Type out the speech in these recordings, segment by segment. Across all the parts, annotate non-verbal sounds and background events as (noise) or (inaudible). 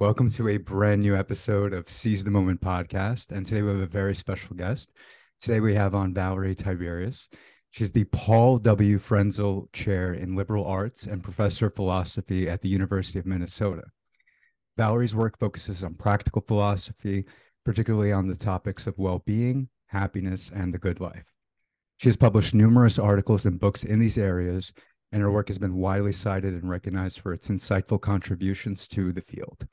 Welcome to a brand new episode of Seize the Moment podcast. And today we have a very special guest. Today we have on Valerie Tiberius. She's the Paul W. Frenzel Chair in Liberal Arts and Professor of Philosophy at the University of Minnesota. Valerie's work focuses on practical philosophy, particularly on the topics of well being, happiness, and the good life. She has published numerous articles and books in these areas, and her work has been widely cited and recognized for its insightful contributions to the field.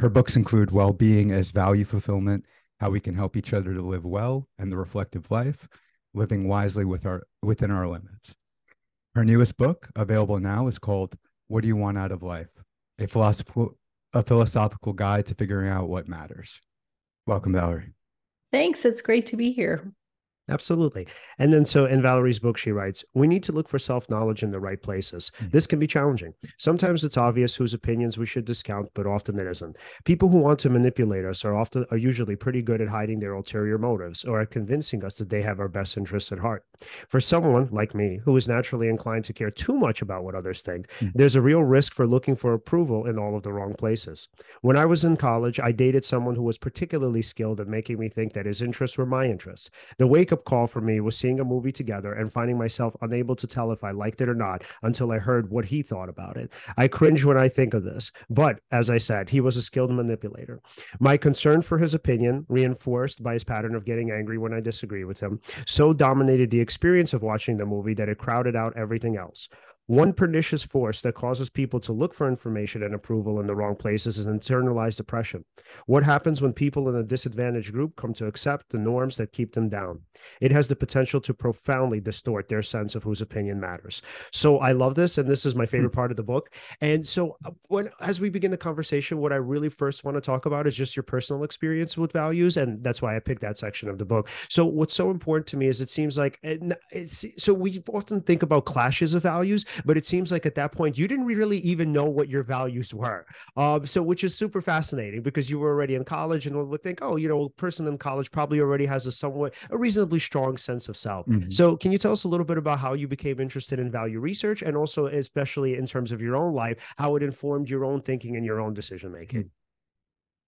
Her books include Well Being as Value Fulfillment, How We Can Help Each Other to Live Well, and The Reflective Life, Living Wisely with our, Within Our Limits. Her newest book, available now, is called What Do You Want Out of Life? A philosophical, a philosophical guide to figuring out what matters. Welcome, Valerie. Thanks. It's great to be here. Absolutely. And then, so in Valerie's book, she writes, We need to look for self knowledge in the right places. Mm-hmm. This can be challenging. Sometimes it's obvious whose opinions we should discount, but often it isn't. People who want to manipulate us are often are usually pretty good at hiding their ulterior motives or at convincing us that they have our best interests at heart. For someone like me, who is naturally inclined to care too much about what others think, mm-hmm. there's a real risk for looking for approval in all of the wrong places. When I was in college, I dated someone who was particularly skilled at making me think that his interests were my interests. The wake up up call for me was seeing a movie together and finding myself unable to tell if I liked it or not until I heard what he thought about it. I cringe when I think of this, but as I said, he was a skilled manipulator. My concern for his opinion, reinforced by his pattern of getting angry when I disagree with him, so dominated the experience of watching the movie that it crowded out everything else. One pernicious force that causes people to look for information and approval in the wrong places is internalized oppression. What happens when people in a disadvantaged group come to accept the norms that keep them down? It has the potential to profoundly distort their sense of whose opinion matters. So I love this, and this is my hmm. favorite part of the book. And so uh, when as we begin the conversation, what I really first want to talk about is just your personal experience with values, and that's why I picked that section of the book. So what's so important to me is it seems like it's so we often think about clashes of values but it seems like at that point you didn't really even know what your values were. Um, so which is super fascinating because you were already in college and one would think, oh, you know, a person in college probably already has a somewhat a reasonably strong sense of self. Mm-hmm. So can you tell us a little bit about how you became interested in value research and also especially in terms of your own life, how it informed your own thinking and your own decision making? Mm-hmm.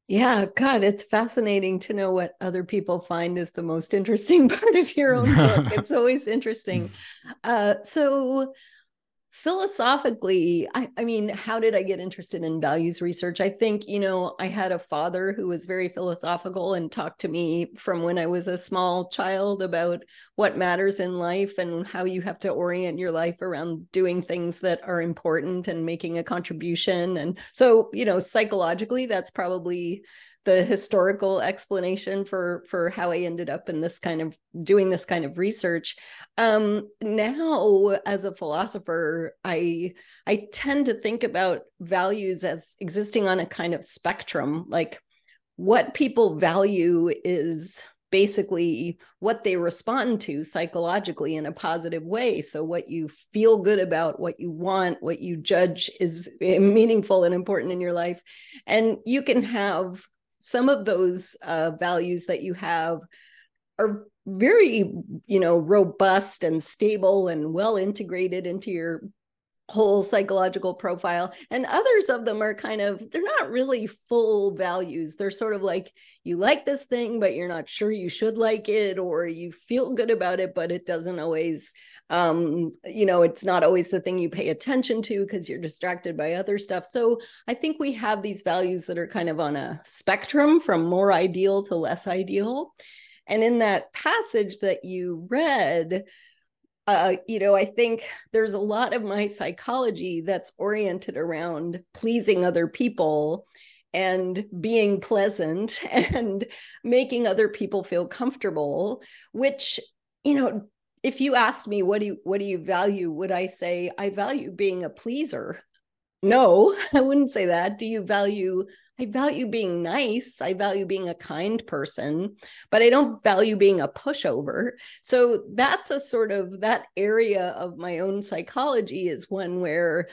Yeah, God, it's fascinating to know what other people find is the most interesting (laughs) part of your own book. (laughs) it's always interesting. Uh, so philosophically I, I mean how did i get interested in values research? I think you know i had a father who was very philosophical and talked to me from when i was a small child about what matters in life and how you have to orient your life around doing things that are important and making a contribution. And so you know psychologically that's probably the historical explanation for for how I ended up in this kind of doing this kind of research. Um, now, as a philosopher, I I tend to think about values as existing on a kind of spectrum. Like what people value is basically what they respond to psychologically in a positive way. So, what you feel good about, what you want, what you judge is meaningful and important in your life. And you can have some of those uh, values that you have are very you know robust and stable and well integrated into your whole psychological profile. And others of them are kind of they're not really full values. They're sort of like you like this thing but you're not sure you should like it or you feel good about it but it doesn't always um you know it's not always the thing you pay attention to because you're distracted by other stuff. So i think we have these values that are kind of on a spectrum from more ideal to less ideal. And in that passage that you read uh, you know, I think there's a lot of my psychology that's oriented around pleasing other people and being pleasant (laughs) and making other people feel comfortable, which, you know, if you asked me what do you what do you value, would I say I value being a pleaser? No, (laughs) I wouldn't say that. Do you value I value being nice. I value being a kind person, but I don't value being a pushover. So that's a sort of that area of my own psychology is one where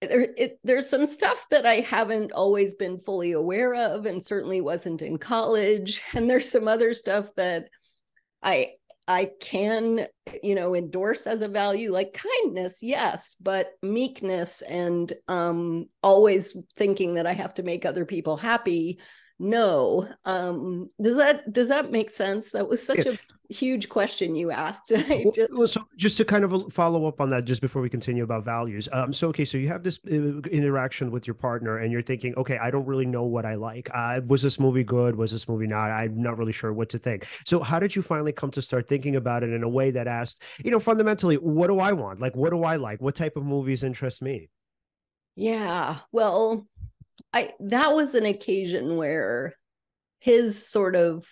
there, it, there's some stuff that I haven't always been fully aware of and certainly wasn't in college. (laughs) And there's some other stuff that I I can, you know, endorse as a value like kindness, yes, but meekness and um, always thinking that I have to make other people happy no um does that does that make sense? That was such yeah. a huge question you asked. (laughs) Well, just... well, so just to kind of follow up on that just before we continue about values um so okay so you have this uh, interaction with your partner and you're thinking okay i don't really know what i like. Uh, was this movie good? Was this movie not? I'm not really sure what to think. So how did you finally come to start thinking about it in a way that asked you know fundamentally what do i want? Like what do i like? What type of movies interest me? Yeah well I that was an occasion where his sort of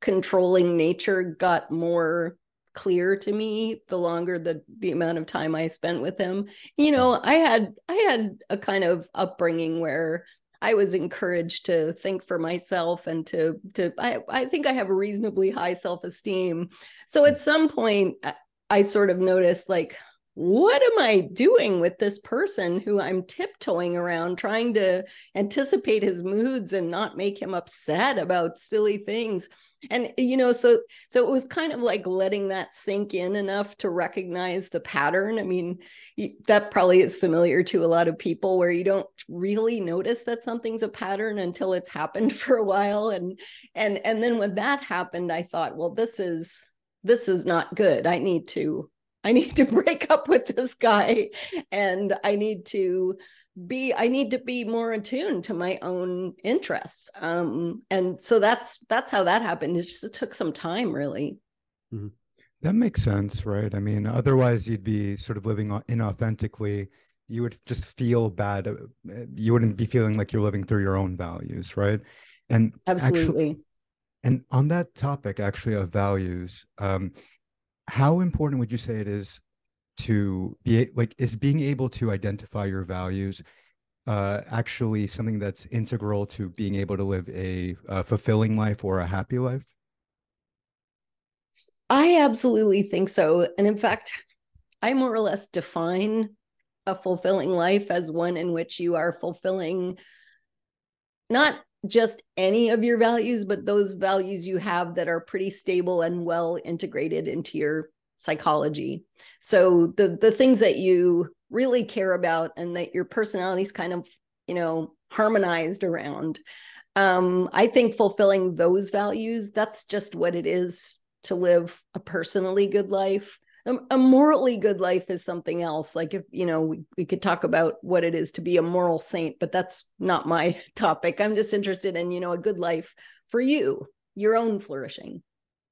controlling nature got more clear to me the longer the the amount of time I spent with him. You know, I had I had a kind of upbringing where I was encouraged to think for myself and to to I I think I have a reasonably high self-esteem. So at hmm. some point I sort of noticed like what am I doing with this person who I'm tiptoeing around trying to anticipate his moods and not make him upset about silly things? And you know, so so it was kind of like letting that sink in enough to recognize the pattern. I mean, that probably is familiar to a lot of people where you don't really notice that something's a pattern until it's happened (laughs) for a while and and and then when that happened I thought, well this is this is not good. I need to I need to (laughs) break up with this guy and I need to be I need to be more attuned to my own interests. Um, and so that's that's how that happened. It just took some time really. Mm-hmm. That makes sense, right? I mean, otherwise you'd be sort of living inauthentically. You would just feel bad. Uh, you wouldn't be feeling like you're living through your own values, right? And absolutely. Actually, and on that topic, actually, of values, um, how important would you say it is to be like is being able to identify your values uh, actually something that's integral to being able to live a, a fulfilling life or a happy life? I absolutely think so. And in fact, I more or less define a fulfilling life as one in which you are fulfilling not just any of your values, but those values you have that are pretty stable and well integrated into your psychology. So the the things that you really care about and that your personality is kind of, you know, harmonized around. Um, I think fulfilling those values, that's just what it is to live a personally good life a morally good life is something else like if you know we, we could talk about what it is to be a moral saint but that's not my (laughs) topic i'm just interested in you know a good life for you your own flourishing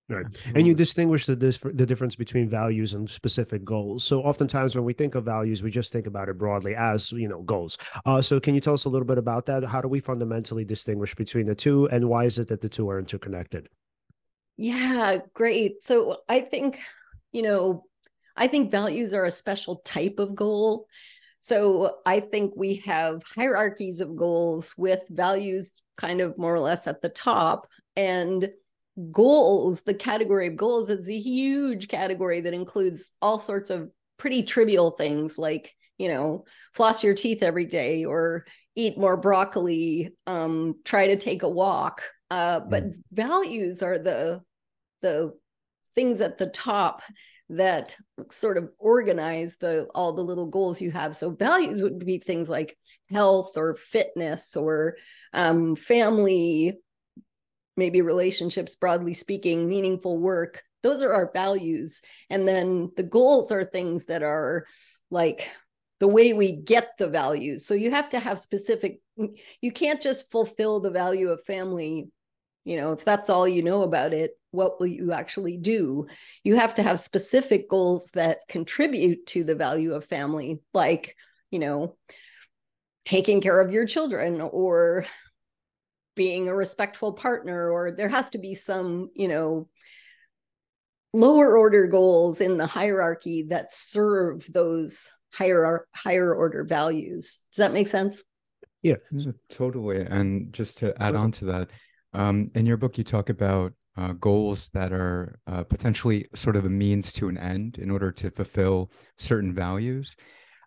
Right. And you distinguish the the difference between values and specific goals. So oftentimes when we think of values, we just think about it broadly as, you know, goals. Uh, so can you tell us a little bit about that? How do we fundamentally distinguish between the two and why is it that the two are interconnected? Yeah, great. So I think you know, I think values are a special type of goal. So I think we have hierarchies of goals with values kind of more or less at the top. And goals, the category of goals, is a huge category that includes all sorts of pretty trivial things like, you know, floss your teeth every day or eat more broccoli, um, try to take a walk. Uh, but mm. values are the the things at the top that sort of organize the all the little goals you have. So values would be things like health or fitness or um, family maybe relationships broadly speaking meaningful work. Those are our values. And then the goals are things that are like the way we get the values. So you have to have specific you can't just fulfill the value of family you know if that's all you know about it what will you actually do? You have to have specific goals that contribute to the value of family like you know taking care of your children or being a respectful partner or there has to be some you know lower order goals in the hierarchy that serve those higher higher order values. Does that make sense? Yeah totally. And just to add on to that um, in your book, you talk about uh, goals that are uh, potentially sort of a means to an end in order to fulfill certain values.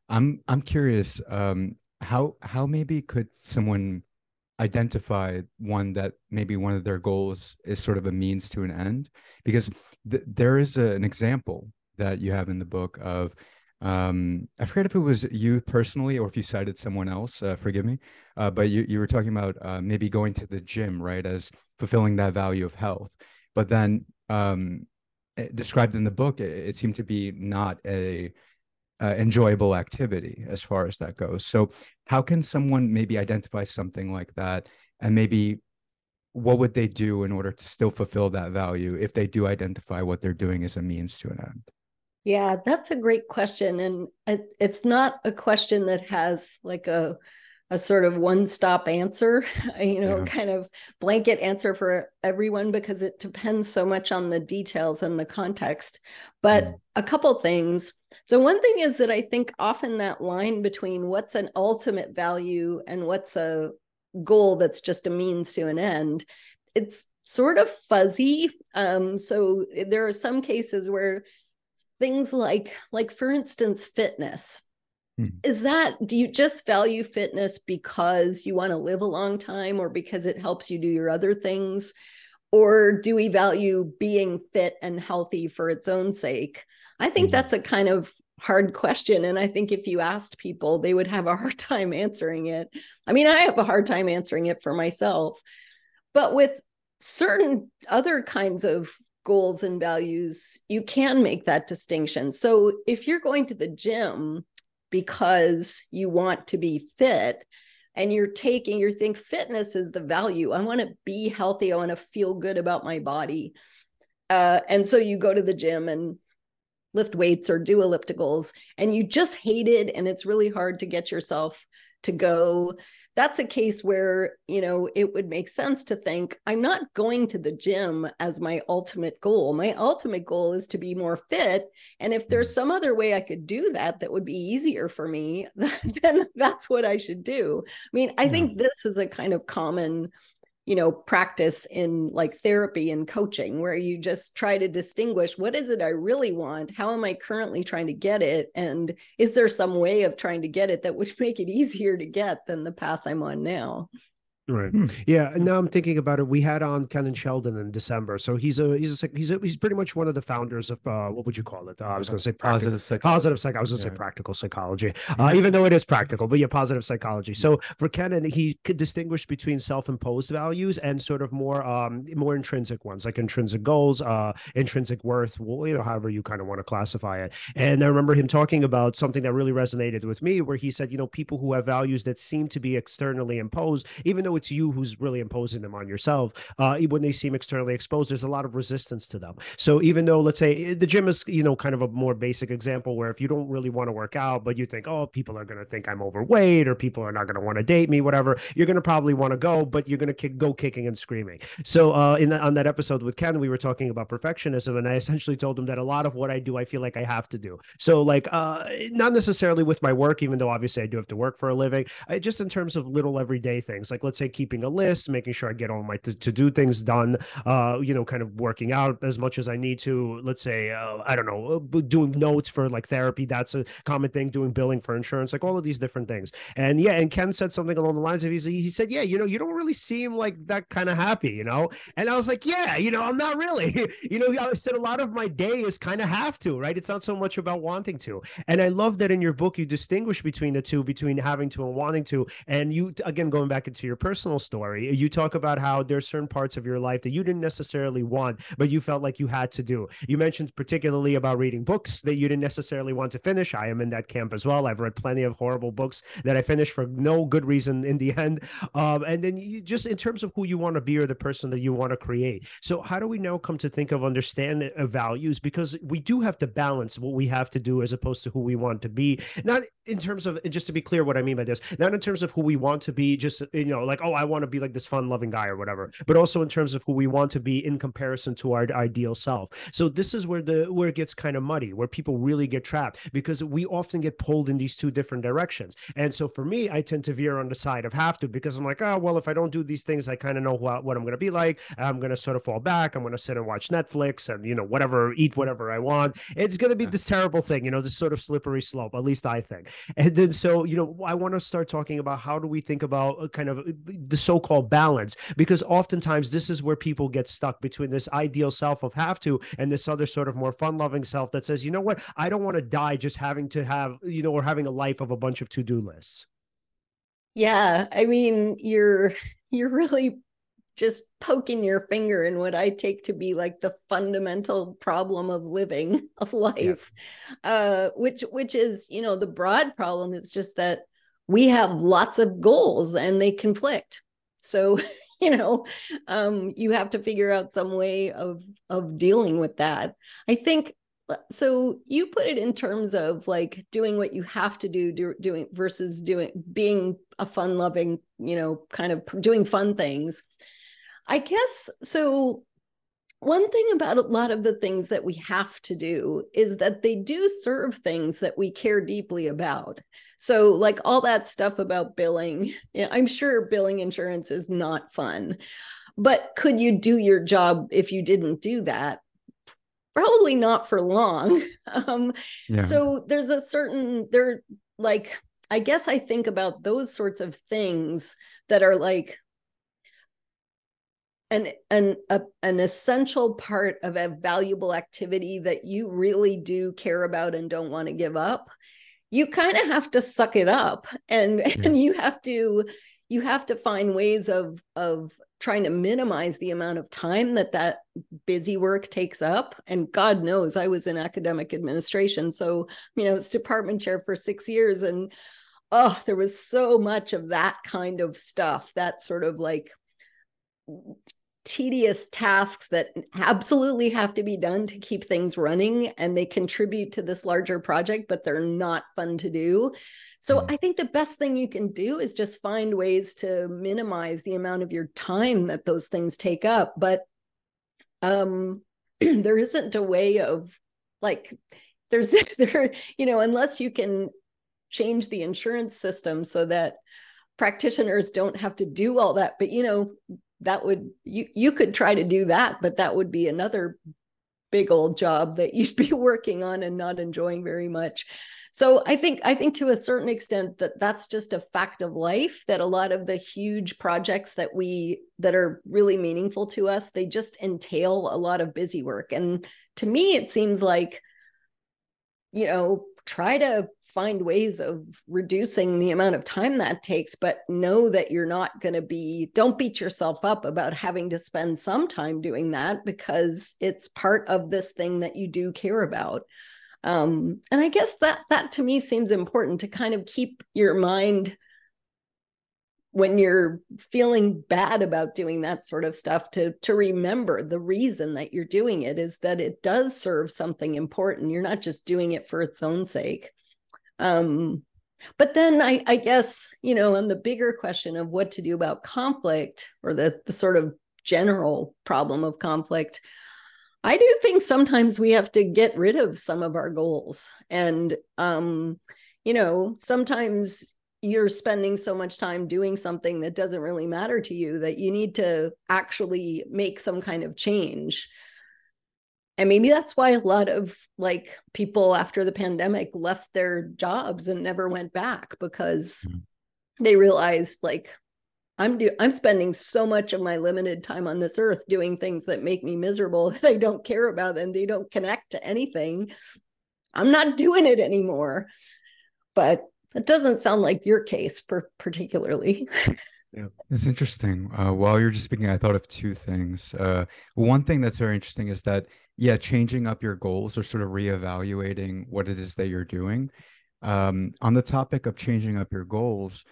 I'm I'm curious um, how how maybe could someone identify one that maybe one of their goals is sort of a means to an end because th- there is a, an example that you have in the book of um i forget if it was you personally or if you cited someone else uh, forgive me uh, but you, you were talking about uh, maybe going to the gym right as fulfilling that value of health but then um described in the book it, it seemed to be not a uh, enjoyable activity as far as that goes. So, how can someone maybe identify something like that, and maybe what would they do in order to still fulfill that value if they do identify what they're doing as a means to an end? Yeah, that's a great question, and it, it's not a question that has like a a sort of one stop answer, (laughs) you know, yeah. kind of blanket answer for everyone because it depends so much on the details and the context. But mm. a couple things. So, one thing is that I think often that line between what's an ultimate value and what's a goal that's just a means to an end, it's sort of fuzzy. Um, so, there are some cases where things like, like for instance, fitness Hmm. Is that, do you just value fitness because you want to live a long time or because it helps you do your other things? Or do we value being fit and healthy for its own sake? I think mm-hmm. that's a kind of hard question. And I think if you asked people, they would have a hard (laughs) time answering it. I mean, I have a hard time answering it for myself. But with certain other kinds of goals and values, you can make that distinction. So if you're going to the gym, because you want to be fit and you're taking you think fitness is the value i want to be healthy i want to feel good about my body uh, and so you go to the gym and lift weights or do ellipticals and you just hate it and it's really hard to get yourself to go that's a case where you know it would make sense to think i'm not going to the gym as my ultimate goal. My ultimate goal is to be more fit. And if there's some other way i could do that that would be easier for me (laughs) then that's what i should do. I mean i yeah. think this is a kind of common you know practice in like therapy and coaching where you just try to distinguish what is it i really want? How am i currently trying to get it? And is there some way of trying to get it that would (laughs) make it easier to get than the path i'm on now Right. Hmm. Yeah. And now I'm thinking about it. We had on Kennon Sheldon in December. So he's a he's a he's a, he's pretty much one of the founders of uh, what would you call it? Uh, I was going to say positive psych- positive psych. I was going to yeah. say practical psychology, uh, even though it is practical, but yeah, positive psychology. So for Kennon, he could distinguish between self-imposed values and sort of more um more intrinsic ones, like intrinsic goals, uh, intrinsic worth, well, you know, however you kind of want to classify it. And I remember him talking about something that really resonated with me, where he said, you know, people who have values that seem to be externally imposed, even though it's you who's really imposing them on yourself. Uh, when they seem externally exposed, there's a lot of resistance to them. So even though, let's say, eh, the gym is, you know, kind of a more basic example where if you don't really want to work out, but you think, oh, people are going to think I'm overweight or people are not going to want to date me, whatever, you're going to probably want to go, but you're going to kick, go kicking and screaming. So uh, in the, on that episode with Ken, we were talking about perfectionism, and I essentially told him that a lot of what I do, I feel like I have to do. So like, uh, not necessarily with my work, even though obviously I do have to work for a living, I, just in terms of little everyday things, like let's say keeping a list, making sure I get all my to, do things done, uh, you know, kind of working out as much as I need to. Let's say, uh, I don't know, uh, doing notes for like therapy. That's a common thing. Doing billing for insurance, like all of these different things. And yeah, and Ken said something along the lines of he, he said, yeah, you know, you don't really seem like that kind of happy, you know. And I was like, yeah, you know, I'm not really. (laughs) you know, I said a lot of my day is kind of have to, right? It's not so much about wanting to. And I love that in your book you distinguish between the two, between having to and wanting to. And you again going back into your personal story, you talk about how there's certain parts of your life that you didn't necessarily want, but you felt like you had to do. You mentioned particularly about reading books that you didn't necessarily want to finish. I am in that camp as well. I've read plenty of horrible books that I finished for no good reason in the (laughs) end. Um, and then you just in terms of who you want to be or the person that you want to create. So how do we now come to think of understand uh, values? Because we do have to balance what we have to do as opposed to who we want to be. Not in terms of just to be clear what I mean by this, not in terms of who we want to be, just you know, like, oh, I want to be like this fun loving guy or whatever, but also in terms of who we want to be in comparison to our ideal self. So this is where the where it gets kind of muddy, where people really get trapped because we often get pulled in these two different directions. And so for me, I tend to veer on the side of have to because I'm like, oh well, if I don't do these things, I kind of know what, what I'm going to be like. I'm going to sort of fall back. I'm going to sit and watch Netflix and you know whatever, eat whatever I want. It's going to be this terrible thing, you know, this sort of slippery slope. At least I think. And then so you know, I want to start talking about how do we think about uh, kind of the so-called balance because oftentimes this is where people get stuck between this ideal self of have to and this other sort of more fun-loving self that says you know what i don't want to die just having to have you know or having a life of a bunch of to-do lists yeah i mean you're you're really just poking your finger in what I take to be like the fundamental problem of living of life, yeah. uh, which which is you know the broad problem. It's just that we have lots of goals and they conflict. So (laughs) you know um, you have to figure out some way of of dealing with that. I think so you put it in terms of like doing what you have to do, do doing versus doing being a fun loving you know kind of doing fun things I guess so. One thing about a lot of the things that we have to do is that they do serve things that we care deeply about. So, like all that stuff about billing, I'm sure billing insurance is not fun, but could you do your job if you didn't do that? Probably not for long. (laughs) Um, yeah. So, there's a certain, there, like, I guess I think about those sorts of things that are like an an a, an essential part of a valuable activity that you really do care about and don't want to give up you kind of have to suck it up and (laughs) yeah. and you have to you have to find ways of of trying to minimize the amount of time that that busy work takes up and god knows i was in academic administration so you know it's department chair for 6 years and oh there was so much of that kind of stuff that sort of like tedious tasks that absolutely have to be done to keep things running and they contribute to this larger project but they're not fun to do. So mm. i think the best thing you can do is just find ways to minimize the amount of your time that those things take up. But um (clears throat) there isn't a way of like there's (laughs) there you know unless you can change the insurance system so that practitioners don't have to do all that. But you know that would you you could try to do that but that would be another big old job that you'd be (laughs) working on and not enjoying very much. So i think i think to a certain extent that that's just a fact of life that a lot of the huge projects that we that are really meaningful to us they just entail a lot of busy work. And to me it seems like you know try to find ways of reducing the amount of time that takes but know that you're not going to be don't beat yourself up about having to spend some time doing that because it's part of this thing that you do care about. Um, and i guess that that to me seems important to kind of keep your mind when you're feeling bad about doing that sort of stuff to to remember the reason that you're doing it is that it does serve something important. You're not just doing it for its own sake um, but then I, I guess, you know, on the bigger question of what to do about conflict or the, the sort of general problem of conflict, I do think sometimes we have to get rid of some of our goals. And, um, you know, sometimes you're spending so much time doing something that doesn't really matter to you that you need to actually make some kind of change and maybe that's why a lot of like people after the pandemic left their jobs and never went back because mm-hmm. they realized like i'm do i'm spending so much of my limited time on this earth doing things that make me miserable (laughs) that i don't care about and they don't connect to anything i'm not doing it anymore but it doesn't sound like your case per- particularly (laughs) Yeah, it's interesting. Uh, while you're just speaking, I thought of two things. Uh, one thing that's very interesting is that yeah, changing up your goals or sort of reevaluating what it is that you're doing. Um, on the topic of changing up your goals,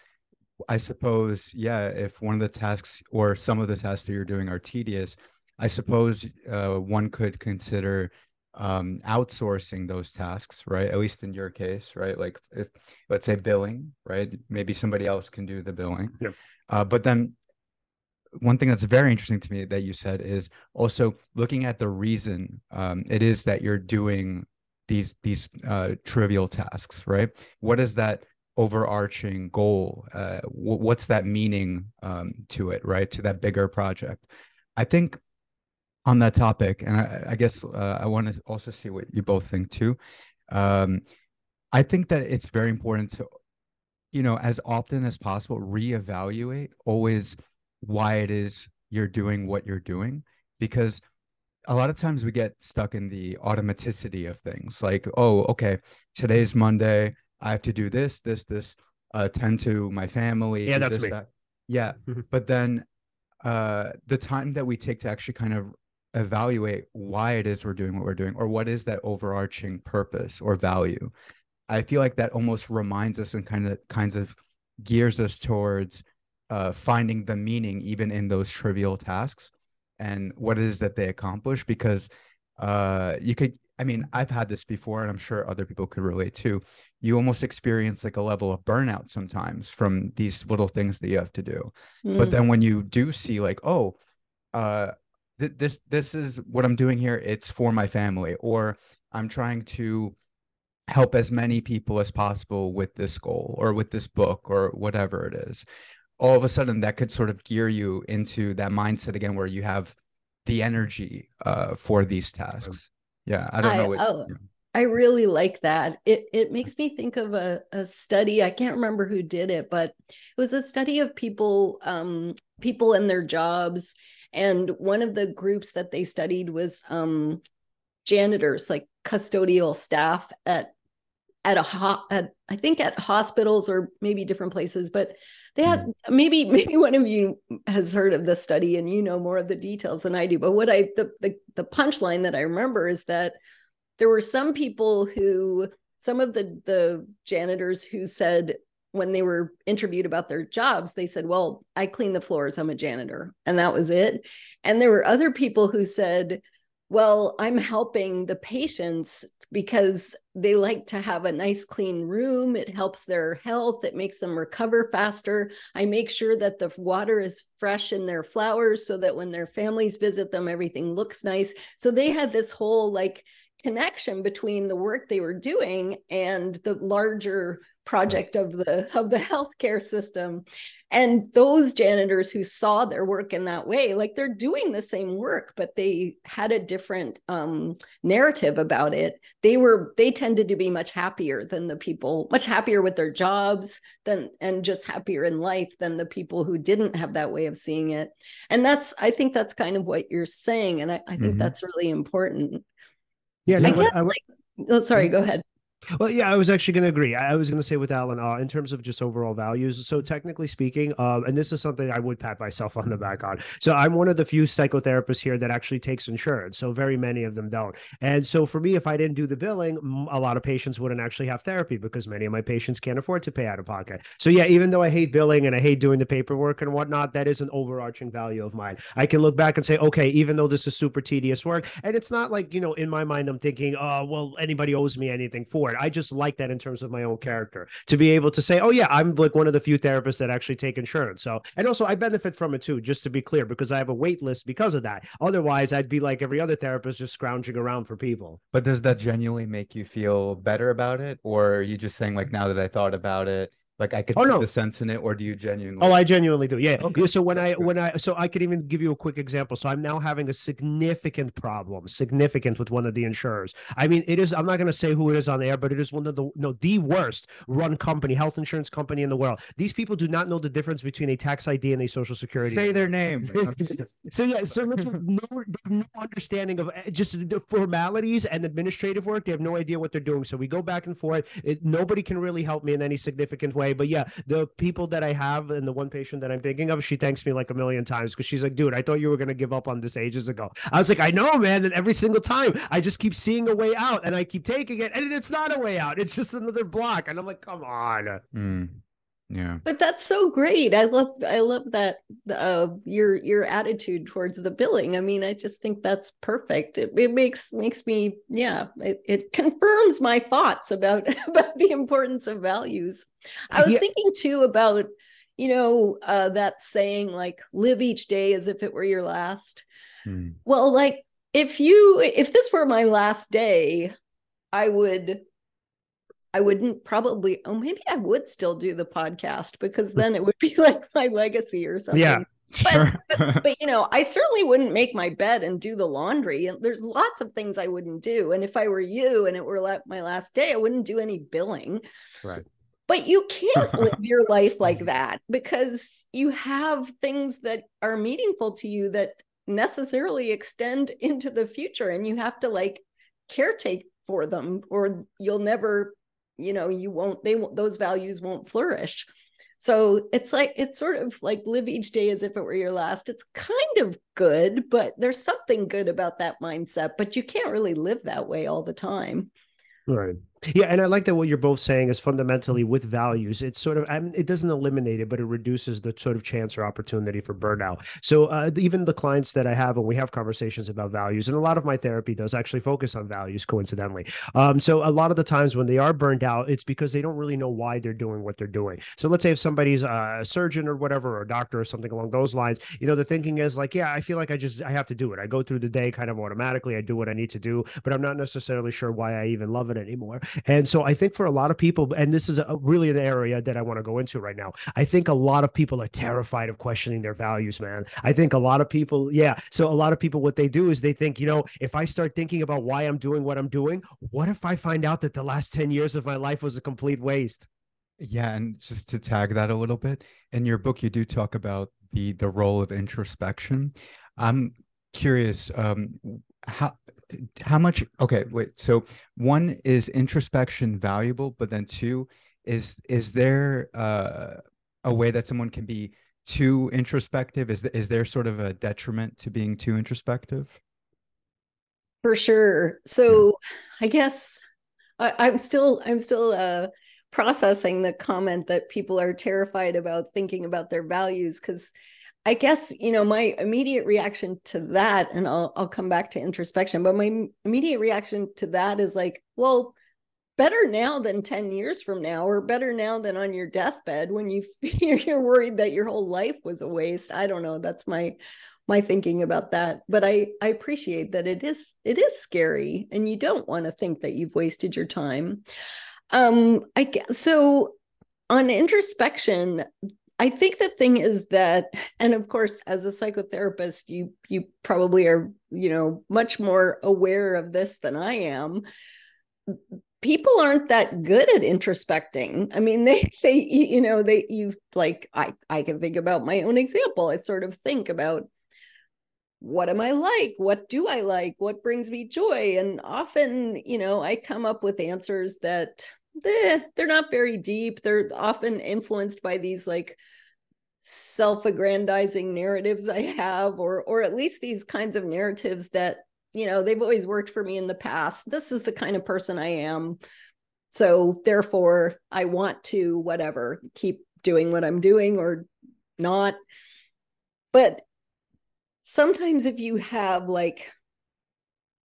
I suppose, yeah, if one of the tasks or some of the tasks that you're doing are tedious, I suppose uh, one could consider um, outsourcing those tasks, right? At least in your case, right? Like if let's say billing, right? Maybe somebody else can do the billing. Yeah. Uh, but then one thing that's very interesting to me that you said is also looking at the reason um, it is that you're doing these these uh, trivial tasks, right? What is that overarching goal? Uh, w- what's that meaning um, to it, right? To that bigger project. I think on that topic, and I, I guess uh, I want to also see what you both think too. Um, I think that it's very important to you know, as often as possible, reevaluate always why it is you're doing what you're doing because a lot of times we get stuck in the automaticity of things like oh okay today's monday i have to do this this this uh, tend to my family Yeah, that's this, me. that. yeah Mhm. but then uh the time that we take to actually kind of evaluate why it is we're doing what we're doing or what is that overarching purpose or value i feel like that almost reminds us and kind of kinds of gears us towards uh, finding the meaning even in those trivial tasks and what it is that they accomplish because uh you could i mean i've had this before and i'm sure other people could relate too. You almost experience like a level of burnout sometimes from these little things that you have to do. But Mm. then when you do see like oh uh th- this this is what i'm doing here. It's for my family or i'm trying to help as many people as possible with this goal or with this book or whatever it is all of a sudden that could sort of gear you into that mindset again where you have the energy uh for these tasks yeah i don't I- know what, oh. I really like that. It it makes me think of a, a study. I can't remember who did it, but it was a study of people um people and their jobs. And one of the groups that they studied was um janitors, like custodial staff at at a ho- at I think at hospitals or maybe different places, but they had mm. maybe (laughs) maybe one of you has heard of the study and you know more of the details than I do. But what I the the, the punchline that I remember is that there were some people who some of the the janitors who said when they were interviewed about their jobs they said well i clean the floors i'm a janitor and that was it and there were other people who said well i'm helping the patients because they like to have a nice clean room. It helps their health. It makes them recover faster. I make sure that the water is fresh in their flowers so that when their families visit them everything looks nice. So they had this whole like connection between the work they were doing and the larger project of the of the healthcare system. And those janitors who saw their work in that way like they're doing the same work but they had a different um, narrative about it. They were they tended to be much happier than the people much happier with their jobs than and just happier in life than the people who didn't have that way of seeing it. And that's i think that's kind of what you're saying and i, I think Mhm. that's really important. Yeah, no, what guess, I would- like, oh, sorry, go ahead. Well, yeah, I was actually going to agree. I was going to say with Alan, uh, in terms of just overall values. So technically speaking, um, and this is something I would pat myself on the back on. So I'm one of the few psychotherapists here that actually takes insurance. So very many of them don't. And so for me, if I didn't do the billing, a lot of patients wouldn't actually have therapy because many of my patients can't afford to pay out of pocket. So yeah, even though I hate billing and I hate doing the paperwork and whatnot, that is an overarching value of mine. I can look back and say, okay, even though this is super tedious work, and it's not like you know, in my mind, I'm thinking, oh, well, anybody owes me anything for it. I just like that in terms of my own character to be able to say, oh yeah, I'm like one of the few therapists that actually take insurance. So, and also I benefit from it too, just to be clear, because I have a wait list because of that. Otherwise, I'd be like every other therapist, just scrounging around for people. but does that genuinely make you feel better about it or are you just saying like now that i thought about it like i could Oh, see no. the sense in it or do you genuinely Oh, I genuinely do. Yeah. Okay, So when I that's good. when I so I could even give you a quick example. So I'm now having a significant problem, significant with one of the insurers. I mean, it is. I'm not going to say who it is on air, but it is one of the no the worst run company, health insurance company in the world. These people do not know the difference between a tax ID and a social security. say their name (laughs) so yeah, so Richard, no, they have no understanding of uh, just the formalities and administrative work. They have no idea what they're doing. So we go back and forth. It, nobody can really help me in any significant way. But yeah, the people that I have and the one patient that I'm thinking of, she thanks me like a million times because she's like, dude, I thought you were gonna give up on this ages ago. I was like, I know, man. And every single time, I just keep seeing a way out, and I keep taking it, and it's not a way out. It's just another block, and I'm like, come on. Mm, yeah But that's so great. I love I love that uh your your attitude towards the billing. I mean, I just think that's perfect. It, it makes makes me yeah, it, it confirms my thoughts about (laughs) about the importance of values. I was Yeah. thinking too about you know uh that saying like live each day as if it were your last. Mm, Well, like if you if this were my last day, I would I wouldn't probably oh maybe I would still do the podcast because then it would (laughs) be like my legacy or something. Yeah. sure (laughs) But you know, I certainly wouldn't make my bed and do the laundry. And there's lots of things I wouldn't do. And if I were you and it were la- my last day, I wouldn't do any billing. right but you can't (laughs) live your life like that because you have things that are meaningful to you that necessarily extend into the future and you have to like caretake for them or you'll never you know you won't they won't those values won't flourish. So it's like it's sort of like live each day as if it were your last. It's kind of good but there's something good about that mindset but you can't really live that way all the time. Right yeah, and I like that what you're both saying is fundamentally with values. It's sort of I mean, it doesn't eliminate it, but it reduces the sort of chance or opportunity for burnout. So uh, even the clients that I have, and we have conversations about values, and a lot of my therapy does actually focus on values, coincidentally. Um, so a lot of the times when they are burned out, it's because they don't really know why they're doing what they're doing. So let's say if somebody's a surgeon or whatever, or a doctor or something along those lines, you know, the thinking is like, yeah, I feel like I just I have to do it. I go through the day kind of automatically. I do what I need to do, but I'm not necessarily sure why I even love it anymore. And so I think for a lot of people, and this is a, really an area that I want to go into right now, I think a lot of people are terrified of questioning their values, man. I think a lot of people, yeah. So a lot of people, what they do is they think, you know, if I start thinking about why I'm doing what I'm doing, what if I find out that the last 10 years of my life was a complete waste? Yeah, and just to tag that a little bit, in your book you do talk about the the role of introspection. I'm curious, um, how how much okay wait so one is introspection valuable? But then two is is there uh, a way that someone can be too introspective? Is is there sort of a detriment to being too introspective? For sure. So yeah. i guess I, am still i'm still uh processing the comment that people are terrified about thinking about their values because I guess you know my immediate reaction to that, and I'll I'll come back to introspection, but my immediate reaction to that is like, well, better now than 10 years from now, or better now than on your deathbed when you (laughs) you're worried that your whole life was a waste. I don't know. That's my my thinking about that. But I I appreciate that it is it is scary, and you don't want to think that you've wasted your time. Um, I guess so on introspection I think the thing is that, and of course, as a psychotherapist, you you probably are, you know, much more aware of this than I am. People aren't that good at introspecting. I mean, they (laughs) they you know they you like I I can think about my own example. I sort of think about what am I like? What do I like? What brings me joy? And often, you know, I come up with answers that eh, they're not very deep. They're often influenced by these like self-aggrandizing narratives I have, or or at least these kinds of narratives that you know they've always worked for me in the past. This is the kind of person I am. So therefore, I want to whatever keep doing what I'm doing or not. But sometimes if you have like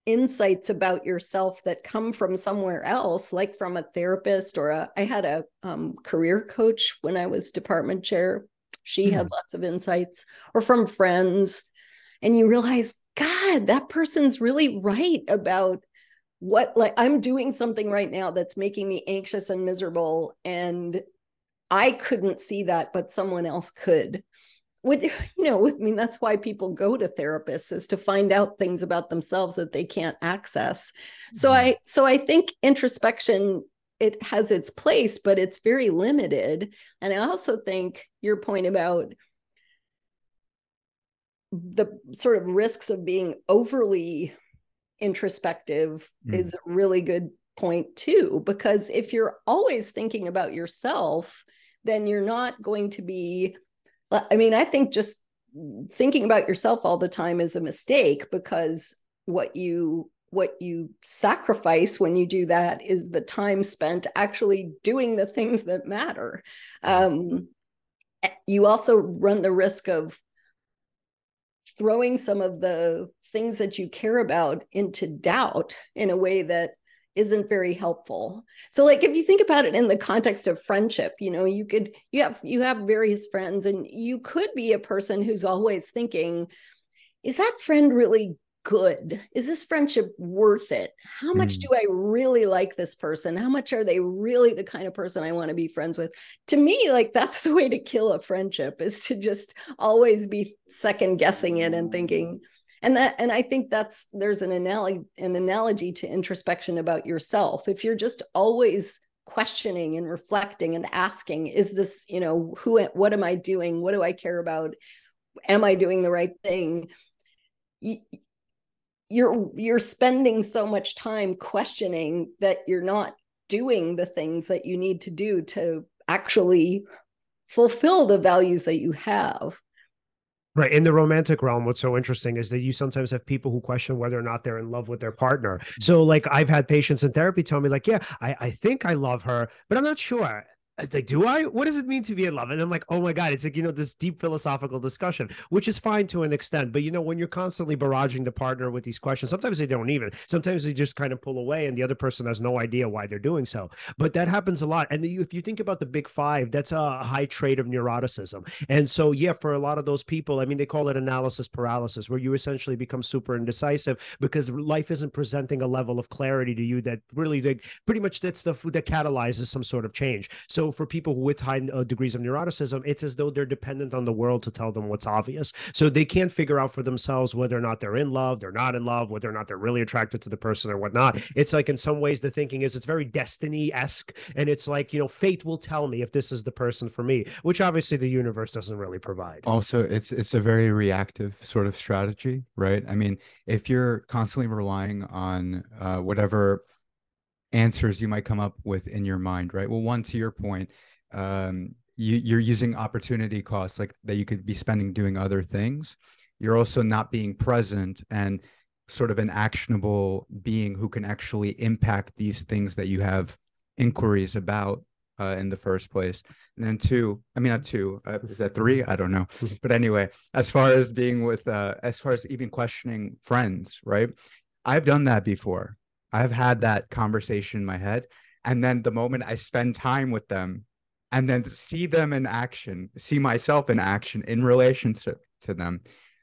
insights about yourself that come from somewhere else like from a therapist or a, I had a um, career coach when i was department chair. She mm. had lots of insights or from friends. And you realize god that person's really right about what like i'm doing something right now that's making me anxious and miserable and i couldn't see that but someone else could with (laughs) you know i mean that's why people go to therapists is to find out things about themselves that they can't access so mm-hmm. i so i think introspection it has its place but it's very limited and i also think your point about the sort of risks of being overly introspective mm. is a really good point too because if you're always thinking about yourself then you're not going to be I mean, I think just thinking about yourself all the time is a mistake because what you what you sacrifice when you do that is the time spent actually doing the things that matter. Um, you also run the risk of throwing some of the things that you care about into doubt in a way that isn't very helpful. So like if you think about it in the context of friendship, you know, you could you have you have various friends and you could be a person who's always thinking is that friend really good? Is this friendship worth it? How much mm. do I really like this person? How much are they really the kind of person I want to be friends with? To me, like that's the way to kill a friendship is to just always be second guessing it and thinking, and that and i think that's there's an analogy an analogy to introspection about yourself. If you're just always questioning and reflecting and asking is this you know who what am i doing? What do i care about? Am i doing the right thing? You're you're spending so much time questioning that you're not doing the things that you need to do to actually fulfill the values that you have Right. In the romantic realm, what's so interesting is that you sometimes have people who question whether or not they're in love with their partner. Mm-hmm. So, like, I've had patients in therapy tell me, like, yeah, I, I think I love her, but I'm not sure Uh, like, do I? What does it mean to be in love? And I'm like, oh my God, it's like, you know, this deep philosophical discussion, which is fine to an extent. But, you know, when you're constantly barraging the partner with these questions, sometimes they don't even, sometimes they just kind of pull away and the other person has no idea why they're doing so. But that happens a lot. And if you think about the big five, that's a high trait of neuroticism. And so, yeah, for a lot of those people, I mean, they call it analysis paralysis, where you essentially become super indecisive because life isn't presenting a level of clarity to you that really, they, pretty much that's the that catalyzes some sort of change. So, for people with high uh, degrees of neuroticism, it's as though they're dependent on the world to tell them what's obvious. So they can't figure out for themselves whether or not they're in love, they're not in love, whether or not they're really attracted to the person or whatnot. It's like in some ways the thinking is it's very destiny esque, and it's like you know fate will tell me if this is the person for me, which obviously the universe doesn't really provide. Also, it's it's a very reactive sort of strategy, right? I mean, if you're constantly relying on uh, whatever answers you might come up with in your mind, right? Well, one to your point, um, you, you're using opportunity costs like that you could be spending doing other things. You're also not being present and sort of an actionable being who can actually impact these things that you have inquiries about uh, in the first place. And then two, I mean, not two, uh, is that three? I don't know. (laughs) But anyway, as far as being with, uh, as far as even questioning friends, right? I've done that before. I've had that conversation in my head. And then the moment I spend time with them and then see them in action, see myself in action in relationship to them,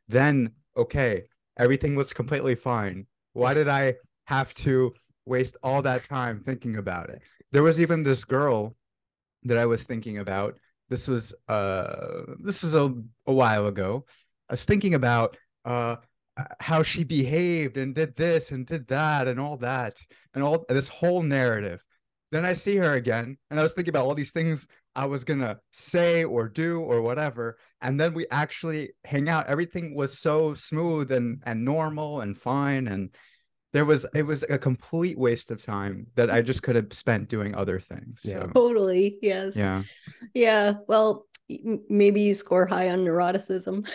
then, okay, everything was completely fine. Why did I have to waste all that time thinking about it? There was even this girl that I was thinking about. This was uh this is a, a while ago. I was thinking about uh how she behaved and did this and did that and all that and all this whole narrative. Then I see her again and I was thinking about all these things I was gonna say or do or whatever. And then we actually hang out. Everything was so smooth and and normal and fine. And there was it was a complete waste of time that I just could have spent doing other things. Yeah. So, totally. Yes. Yeah. Yeah. Well, maybe you score high on neuroticism.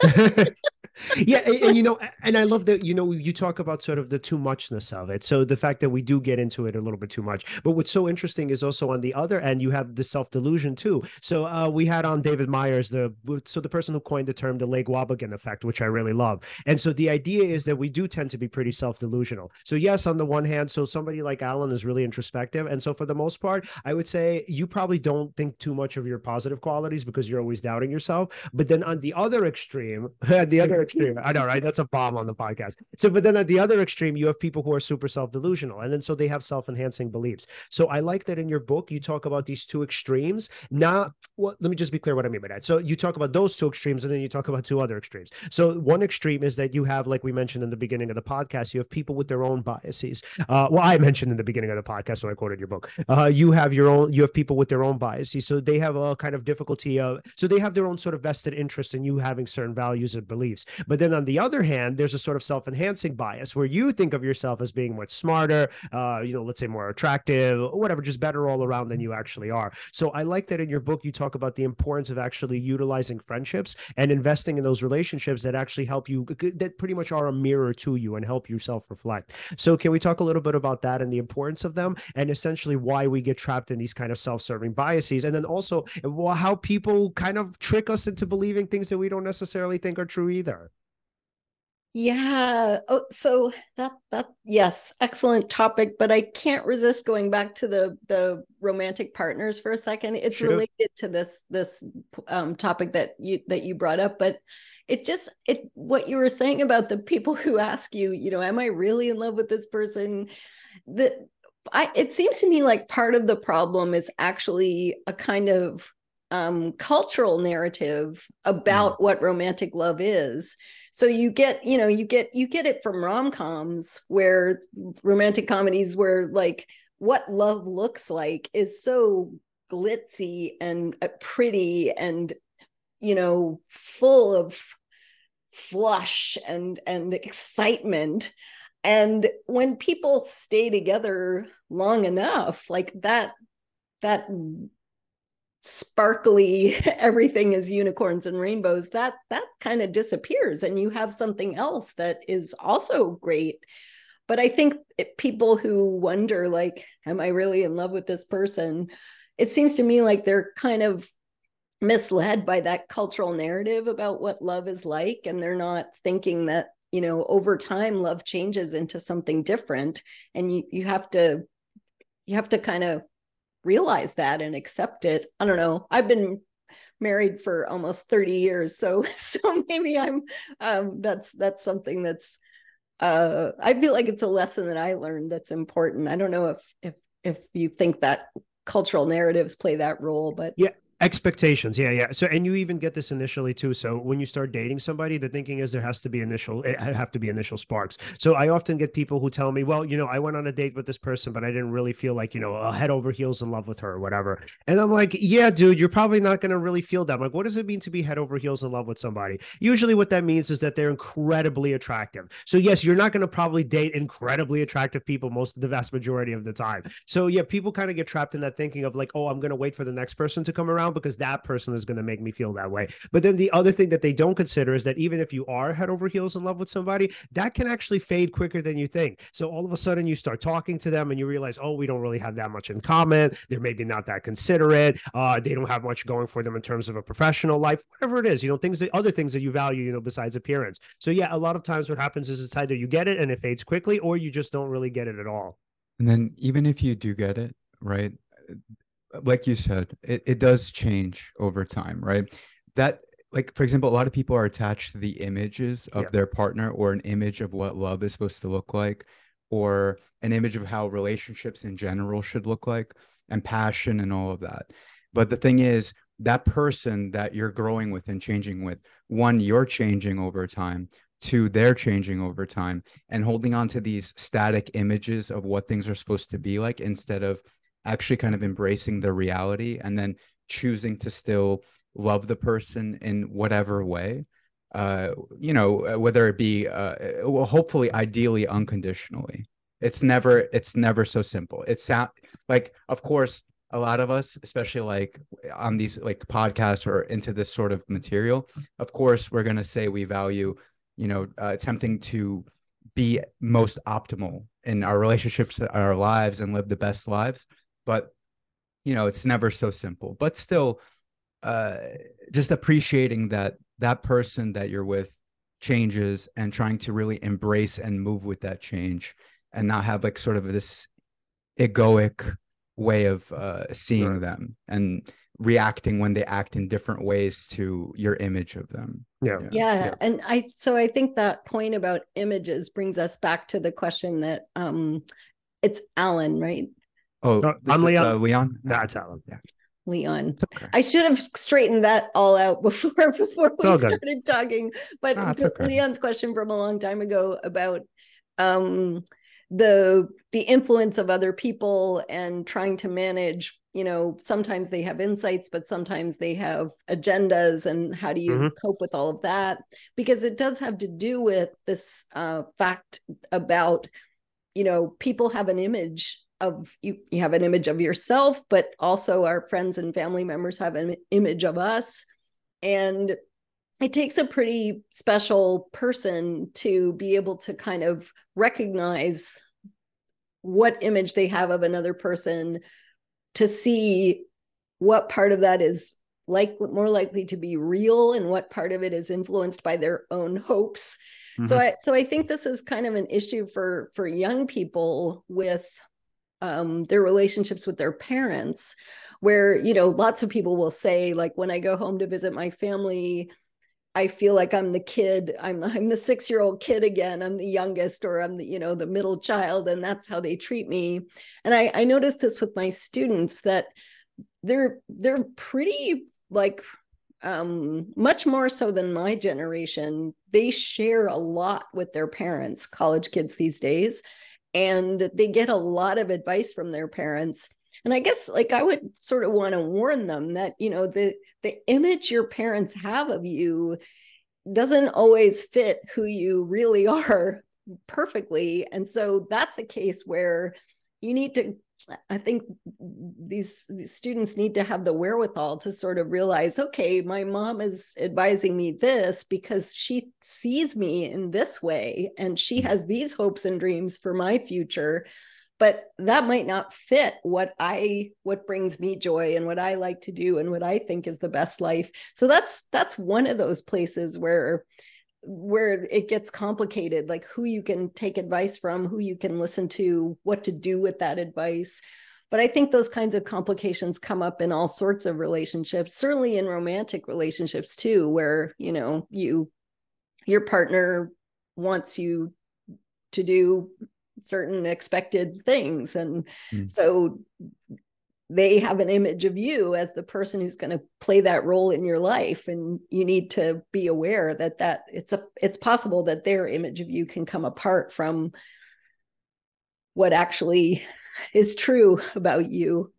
(laughs) (laughs) (laughs) yeah and, and, you know and i love that you know you talk about sort of the too muchness of it. So the fact that we do get into it a little bit too much. But what's so interesting is also on the other end you have the self-delusion too. So uh, we had on david myers the so the person who coined the term the Lake Wobegon effect which i really love. And so the idea is that we do tend to be pretty self-delusional. So yes on the one hand so somebody like alan is really introspective. And so for the most part i would say you probably don't think too much of your positive qualities because you're always doubting yourself. But then on the other extreme (laughs) the other extreme. I know, right? That's a bomb on the podcast. So, but then at the other extreme, you have people who are super self delusional. And then so they have self enhancing beliefs. So I like that in your book, you talk about these two extremes. Not, well, let me just be clear what I mean by that. So you talk about those two extremes and then you talk about two other extremes. So one extreme is that you have, like we mentioned in the beginning of the podcast, you have people with their own biases. Uh, well, I mentioned in the beginning of the podcast when I quoted your book, uh, you have your own, you have people with their own biases. So they have a kind of difficulty of, so they have their own sort of vested interest in you having certain values and beliefs. But then on the other hand, there's a sort of self-enhancing bias where you think of yourself as being much smarter, uh, you know, let's say more attractive, whatever, just better all around than you actually are. So I like that in your book you talk about the importance of actually utilizing friendships and investing in those relationships that actually help you that pretty much are a mirror to you and help you self-reflect. So can we talk a little bit about that and the importance of them and essentially why we get trapped in these kind of self-serving biases and then also how people kind of trick us into believing things that we don't necessarily think are true either. Yeah. Oh, so that that yes, excellent topic, but I can't resist going back to the the romantic partners for a second. It's sure. related to this this um, topic that you that you brought up, but it just it what you were saying about the people who ask you, you know, am I really in love with this person? That I it seems to me like part of the problem is actually a kind of um, cultural narrative about mm. what romantic love is so you get you know you get you get it from rom-coms where romantic comedies where like what love looks like is so glitzy and uh, pretty and you know full of flush and and excitement and when people stay together long enough like that that sparkly (laughs) everything is unicorns and rainbows that that kind of disappears and you have something else that is also great. But i think people who wonder like am i really in love with this person? It seems to me like they're kind of misled by that cultural narrative about what love is like and they're not thinking that you know over time love changes into something different and you you have to you have to kind of realize that and accept it. I don't know. I've been married for almost 30 years so (laughs) so maybe i'm um that's that's something that's uh i feel like it's a lesson that i learned that's important. I don't know if if if you think that cultural narratives play that role but yeah expectations yeah yeah. So and you even get this initially too so when you start dating somebody the thinking is there has to be initial it have to be initial sparks. So i often get people who tell me well you know i went on a date with this person but i didn't really feel like you know head over heels in love with her or whatever. And i'm like yeah dude you're probably not going to really feel that. I'm like what does it mean to be head over heels in love with somebody? Usually what that means is that they're incredibly attractive. So yes you're not going to probably date incredibly attractive people most of the vast majority of the time. So yeah people kind of get trapped in that thinking of like oh i'm going to wait for the next person to come around because that person is going to make me feel that way. But then the other thing that they don't consider is that even if you are head over heels in love with somebody, that can actually fade quicker than you think. So all of a sudden you start talking to them and you realize, oh, we don't really have that much in common. They're maybe not that considerate. Uh, they don't have much going for them in terms of a professional life, whatever it is, you know, things that other things that you value, you know, besides appearance. So yeah, a lot of times what happens is it's either you get it and it fades quickly or you just don't really get it at all. And then even if you do get it, right? Like you said, it, it does change over time, right? That like for example, a lot of people are attached to the images of yeah. their partner or an image of what love is supposed to look like, or an image of how relationships in general should look like, and passion and all of that. But the thing is, that person that you're growing with and changing with, one, you're changing over time. Two, they're changing over time and holding on to these static images of what things are supposed to be like instead of actually kind of embracing the reality and then choosing to still love the person in whatever way uh you know uh, whether it be uh well hopefully ideally unconditionally. It's never it's never so simple. It's sound like of course a lot of us especially like on these like podcasts or into this sort of material of course we're going to say we value you know uh, attempting to be most optimal in our relationships our lives and live the best lives but you know it's never so simple but still uh just appreciating that that person that you're with changes and trying to really embrace and move with that change and not have like sort of this egoic way of uh seeing right. them and reacting when they act in different ways to your image of them. Yeah. yeah. yeah. And I so I think that point about images brings us back to the question that um it's Alan, right? Oh, no, I'm Leon. Uh, Leon. That's Alan. Yeah. Leon. Okay. I should have straightened that all out (laughs) before before we started talking. But ah, okay. Leon's question from a long time ago about um, the the influence of other people and trying to manage. You know, sometimes they have insights, but sometimes they have agendas, and how do you mm-hmm. cope with all of that? Because it does have to do with this uh, fact about you know people have an image of you you have an image of yourself but also our friends and family members have an image of us and it takes a pretty special person to be able to kind of recognize what image they have of another person to see what part of that is like more likely to be real and what part of it is influenced by their own hopes mm-hmm. so i so i think this is kind of an issue for for young people with um, their relationships with their parents where you know lots of people will say like when i go home to visit my family i feel like i'm the kid i'm (laughs) i'm the 6 year old kid again i'm the youngest or i'm the you know the middle child and that's how they treat me. And i i noticed this with my students that they're they're pretty like um much more so than my generation. They share a lot with their parents college kids these days and they get a lot of advice from their parents. And i guess like i would sort of want to warn them that you know the the image your parents have of you doesn't always fit who you really (laughs) are perfectly. And so that's a case where you need to I think these, these, students need to have the wherewithal to sort of realize, okay, my mom is advising me this because she sees me in this way and she mm-hmm. has these hopes and dreams for my future. But that might not fit what I what brings me joy and what I like to do and what I think is the best life. So that's that's one of those places where where it gets complicated like who you can take advice from who you can listen to what to do with that advice but i think those kinds of complications come up in all sorts of relationships certainly in romantic relationships too where you know you your partner wants you to do certain expected things and mm. so they have an image of you as the person who's going to play that role in your life and you need to be aware that that it's a it's possible that their image of you can come apart from what actually is true about you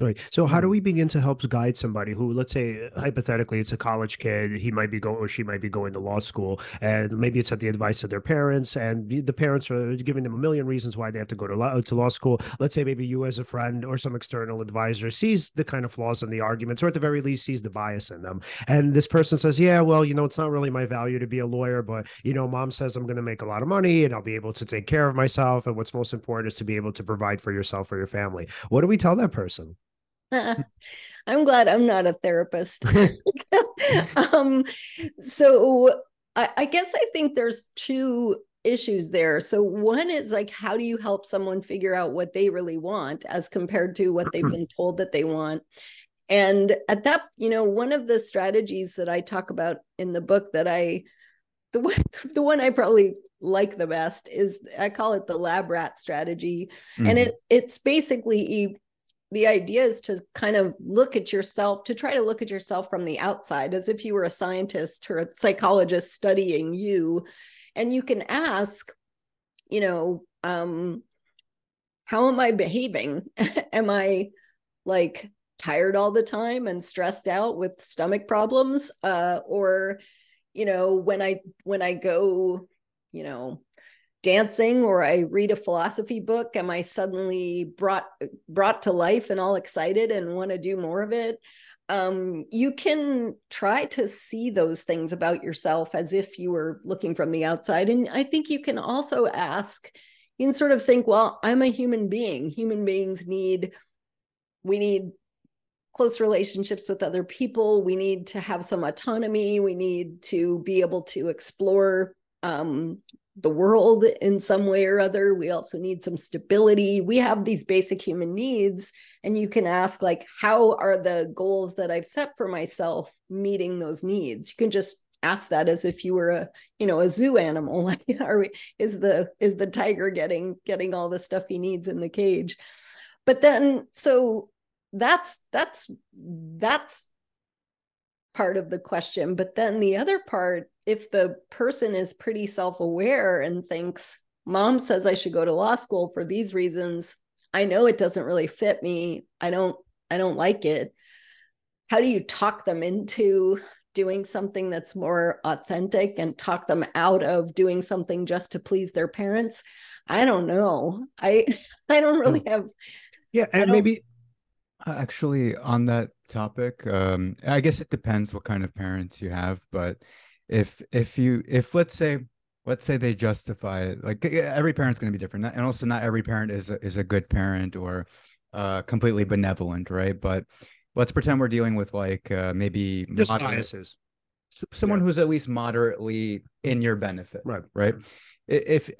Right. So, how do mm-hmm. we begin to help guide somebody who, let's say, hypothetically, it's a college kid, he might be going or she might be going to law school, and maybe it's at the advice of their parents, and the parents are giving them a million reasons why they have to go to law, to law school. Let's say maybe you, as a friend or some external advisor, sees the kind of flaws in the arguments, or at the very least, sees the bias in them. And this person says, Yeah, well, you know, it's not really my value to be a lawyer, but, you know, mom says I'm going to make a lot of money and I'll be able to take care of myself. And what's most important is to be able to provide for yourself or your family. What do we tell that person? I'm glad I'm not a therapist. (laughs) (laughs) um, so I, I guess I think there's two issues there. So one is like, how do you help someone figure out what they really want as compared to what they've (clears throat) been told that they want? And at that, you know, one of the strategies that I talk about in the book that I, the one, (laughs) the one I probably like the best is I call it the lab rat strategy, mm-hmm. and it it's basically the idea is to kind of look at yourself to try to look at yourself from the outside as if you were a scientist or a psychologist studying you. And you can ask you know um how am i behaving? (laughs) Am i like tired all the time and stressed out with stomach problems? Uh or you know when i when i go you know dancing or I read a philosophy book, am I suddenly brought brought to life and all excited and want to do more of it? Um, you can try to see those things about yourself as if you were looking from the outside. And I think you can also ask, you can sort of think, well, I'm a human being. Human beings need, we need close relationships with other people. We need to have some autonomy. We need to be able to explore um, the world in some way or other. We also need some stability. We have these basic human needs. And you can ask, like, how are the goals that I've set for myself meeting those needs? You can just ask that as if you were a you know a zoo animal (laughs) like are we is the is the tiger getting getting all the stuff he needs in the cage but then so that's that's that's part of the question. But then the other part, if the person is pretty self aware and thinks, mom says I should go to law school for these reasons, I know it doesn't really fit me. I don't, I don't like it. How do you talk them into doing something that's more authentic and talk them out of doing something just to please their parents? I don't know. I (laughs) I don't hmm. really have yeah, and maybe uh, Actually, on that topic, um, I guess it depends what kind of parents you have, but if if you if let's say let's say they justify it, like every parent's going to be different, and also not every parent is a, is a good parent or uh, completely benevolent, right? But let's pretend we're dealing with like uh, maybe just biases, someone yeah. who's at least moderately in your benefit, right? Right. If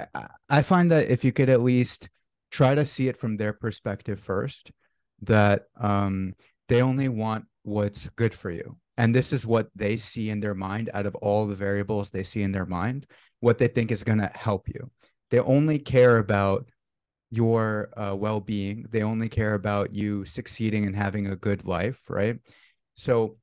I find that if you could at least try to see it from their perspective first that um, they only want what's good for you. And this is what they see in their mind out of all the variables they see in their mind, what they think is going to help you. They only care about your uh, well being, they only care about you succeeding and having a good life, right? So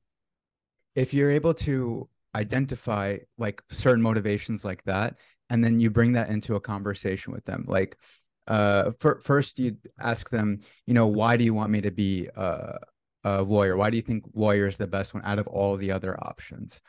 if you're able to identify like certain motivations like that, and then you bring that into a conversation with them, like, uh, for, first you ask them, you know, why do you want me to be a, a lawyer? Why do you think lawyer is the best one out of all the other options?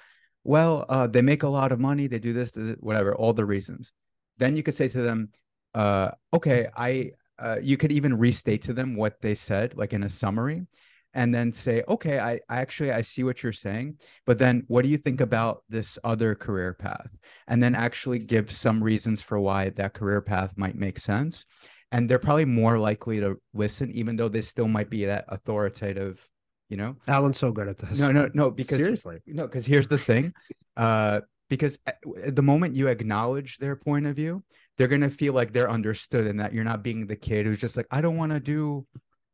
Well, uh, they make a lot of money. They do this, whatever, all the reasons. Then you could say to them, uh, okay, I, uh, you could even restate to them what they said, like in a summary and then say okay I, I actually i see what you're saying but then what do you think about this other career path and then actually give some reasons for why that career path might make sense and they're probably more likely to listen even though they still might be that authoritative you know? Alan's so good at this. No no no because seriously. no because here's the thing uh because at the moment you acknowledge their point of view they're going to feel like they're understood and that you're not being the kid who's just like i don't want to do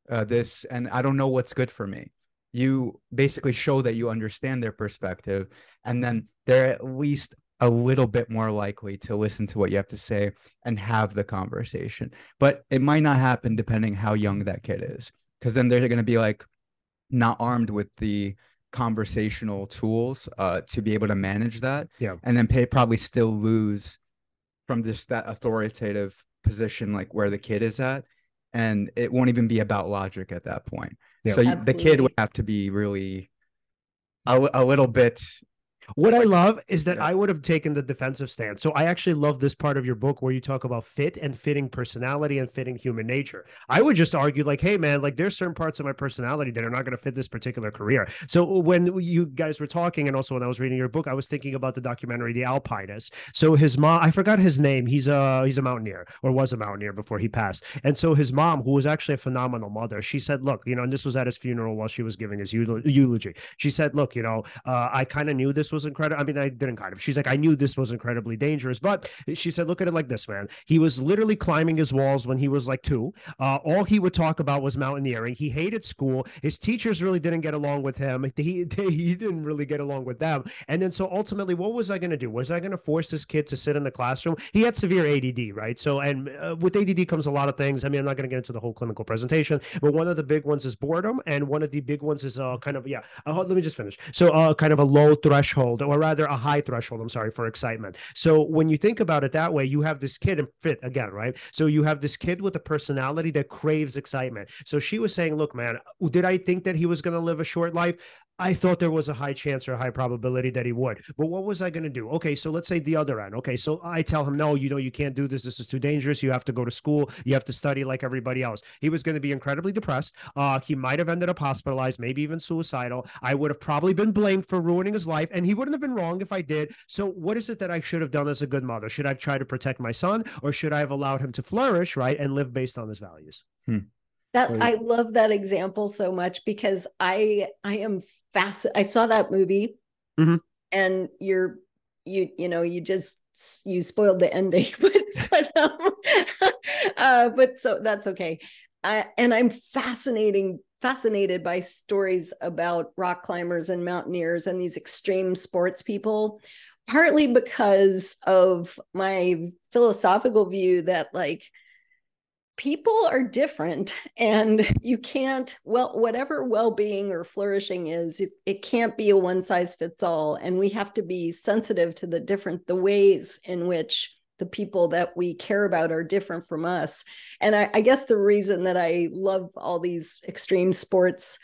uh, this and I don't know what's good for me. You basically show that you understand their perspective, and then they're at least a little bit more likely to listen to what you have to say and have the conversation. But it might not happen depending how young that kid is, because then they're going to be like not armed with the conversational tools uh, to be able to manage that. Yeah, and then pay, probably still lose from just that authoritative position, like where the kid is at, and it won't even be about logic at that point. Yeah. So Absolutely. the kid would have to be really a, a little bit what I love is that yeah. I would have taken the defensive stance. So I actually love this part of your book where you talk about fit and fitting personality and fitting human nature. I would just argue like, hey man, like there's certain parts of my personality that are not going to fit this particular career. So when you guys were talking, and also when I was reading your book, I was thinking about the documentary The Alpinist. So his mom, I forgot his name. He's a he's a mountaineer or was a mountaineer before he passed. And so his mom, who was actually a phenomenal mother, she said, look, you know, and this was at his funeral while she was giving his eulogy. She said, look, you know, uh, I kind of knew this was was incredible. I mean, I didn't kind of. She's like, I knew this was incredibly dangerous, but she said, look at it like this, man. He was literally climbing his walls when he was like two. Uh, all he would talk about was mountaineering. He hated school. His teachers really didn't get along with him. (laughs) He he didn't really get along with them. And then so ultimately, what was I going to do? Was I going to force this kid to sit in the classroom? He had severe ADD, right? So and uh, with ADD comes a lot of things. I mean, I'm not going to get into the whole clinical presentation, but one of the big ones is boredom, and one of the big ones is uh, kind of yeah. Uh, let me just finish. So uh, kind of a low threshold, or rather a high threshold, I'm sorry, for excitement. So when you think about it that way, you have this kid and fit again, right? So you have this kid with a personality that craves excitement. So she was saying, look, man, did I think that he was going to live a short life? I thought there was a high chance or a high probability that he would. But what was I going to do? Okay, so let's say the other end. Okay, so I tell him, no, you know, you can't do this. This is too dangerous. You have to go to school. You have to study like everybody else. He was going to be incredibly depressed. Uh, he might have ended up hospitalized, maybe even suicidal. I would have probably been blamed for ruining his life, and he wouldn't have been wrong if I did. So, what is it that I should have done as a good mother? Should I have tried to protect my son, or should I have allowed him to flourish, right, and live based on his values? Hmm. That I love that example so much because I I am fascinated. I saw that movie, mm-hmm. and you're you you know you just you spoiled the ending, (laughs) but but um, (laughs) uh, but so that's okay. Uh, and I'm fascinating fascinated by stories about rock climbers and mountaineers and these extreme sports people partly because of my philosophical view that like people are different and you can't well whatever well-being or flourishing is it, it can't be a one size fits all and we have to be sensitive to the different the ways in which the people that we care about are different from us. And I, I guess the reason that i love all these extreme sports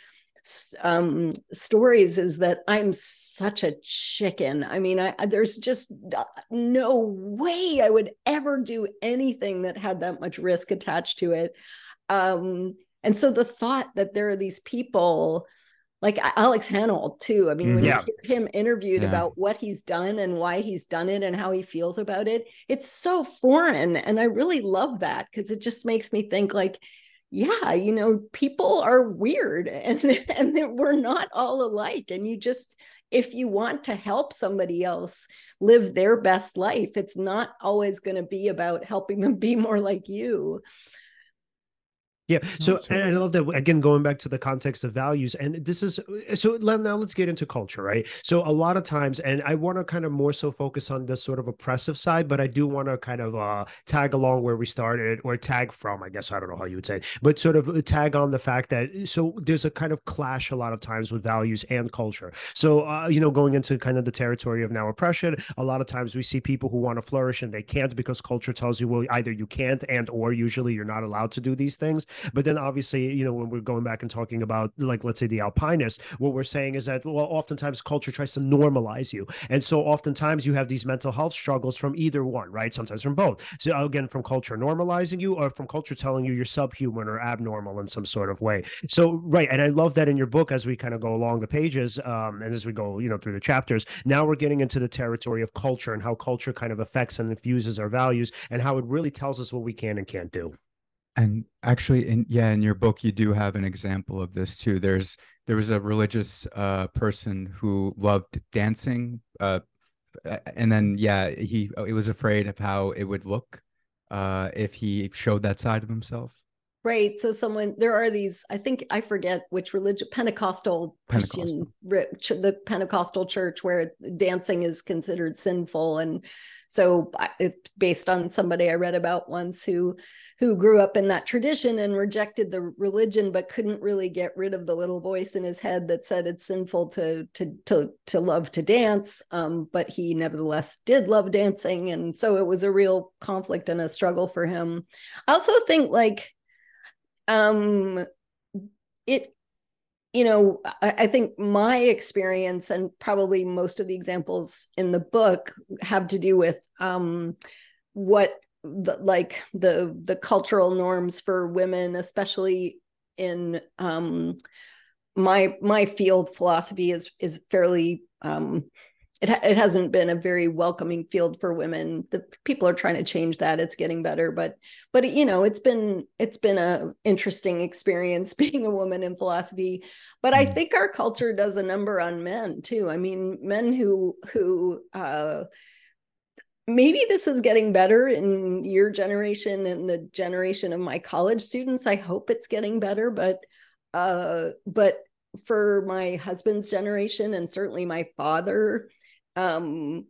um, stories is that I'm such a chicken. I mean, I, there's just no way I would ever do anything that had that much risk attached to it. Um, and so the thought that there are these people like Alex Honnold too. I mean, when yeah. you hear him interviewed yeah. about what he's done and why he's done it and how he feels about it, it's so foreign. And I really love that because it just makes me think like, yeah you know people are weird (laughs) and and we're not all alike and you just if you want to help somebody else live their best life it's not always going to be about helping them be more like you Yeah. So, and I love that again, going back to the context of values. And this is so let, now let's get into culture, right? So, a lot of times, and I want to kind of more so focus on the sort of oppressive side, but I do want to kind of uh, tag along where we started or tag from, I guess, I don't know how you would say it, but sort of uh, tag on the fact that so there's a kind of clash a lot of times with values and culture. So, uh, you know, going into kind of the territory of now oppression, a lot of times we see people who want to flourish and they can't because culture tells you, well, either you can't and or usually you're not allowed to do these things. But then obviously, you know, when we're going back and talking about like let's say the alpinists, what we're saying is that well, oftentimes culture tries to normalize you. And so oftentimes you have these mental health struggles from either one, right? Sometimes from both. So again, from culture normalizing you or from culture telling you you're subhuman or abnormal in some sort of way. So right. And I love that in your book as we kind of go along the pages um, and as we go, you know, through the chapters, now we're getting into the territory of culture and how culture kind of affects and infuses our values and how it really tells us what we can and can't do. And actually, in yeah, in your book, you do have an example of this too. There's there was a religious uh, person who loved dancing, uh, and then yeah, he he was afraid of how it would look uh, if he showed that side of himself. Right. So someone there are these, I think I forget which religion Pentecostal, Christian the Pentecostal church where dancing is considered sinful. And so it's based on somebody I read about once who who grew up in that tradition and rejected the religion but couldn't really get rid of the little voice in his head that said it's sinful to to to to love to dance. Um, but he nevertheless did love dancing. And so it was a real conflict and a struggle for him. I also think like um it you know I, I, think my experience and probably most of the examples in the book have to do with um what the, like the the cultural norms for women especially in um my my field philosophy is is fairly um it, it hasn't been a very welcoming field for women. The people are trying to change that. It's getting better but but you know it's been it's been a interesting experience (laughs) being a woman in philosophy. But i mm. think our culture does a number on men too. I mean men who who uh maybe this is getting better in your generation and the generation of my college students. I hope it's getting better but uh but for my husband's generation and certainly my father um,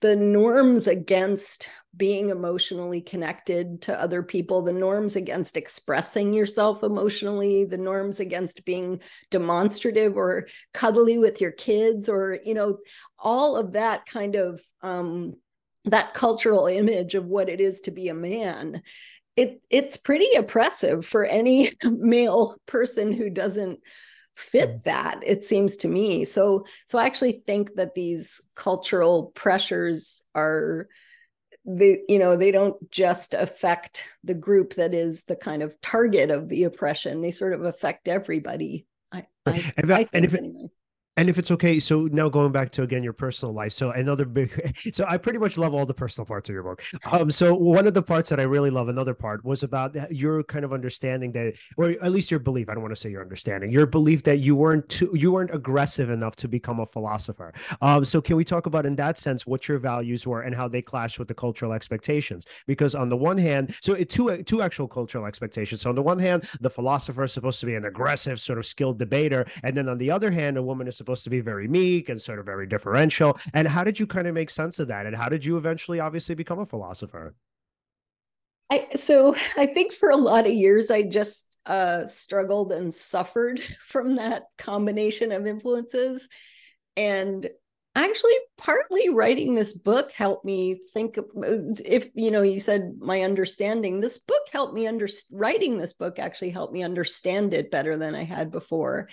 the norms against being emotionally connected to other people, the norms against expressing yourself emotionally, the norms against being demonstrative or cuddly with your kids, or, you know, all of that kind of um, that cultural image of what it is to be a man. It, it's pretty oppressive for any (laughs) male person who doesn't fit that it seems to me so so i actually think that these cultural pressures are they you know they don't just affect the group that is the kind of target of the oppression they sort of affect everybody i, I, and, I and if it, anyway. And if it's okay, so now going back to again your personal life. So another big, (laughs) so I pretty much love all the personal parts of your book. Um, so one of the parts that I really love, another part was about your kind of understanding that, or at least your belief. I don't want to say your understanding, your belief that you weren't too, you weren't aggressive enough to become a philosopher. Um, so can we talk about in that sense what your values were and how they clash with the cultural expectations? Because on the one hand, so it, two two actual cultural expectations. So on the one hand, the philosopher is supposed to be an aggressive, sort of skilled debater, and then on the other hand, a woman is supposed to be very meek and sort of very differential. And how did you kind of make sense of that? And how did you eventually obviously become a philosopher? I, so I think for a lot of years I just uh, struggled and suffered (laughs) from that combination of influences, and actually partly writing this book helped me think of, if you know you said my understanding this book helped me under writing this book actually helped me understand it better than I had before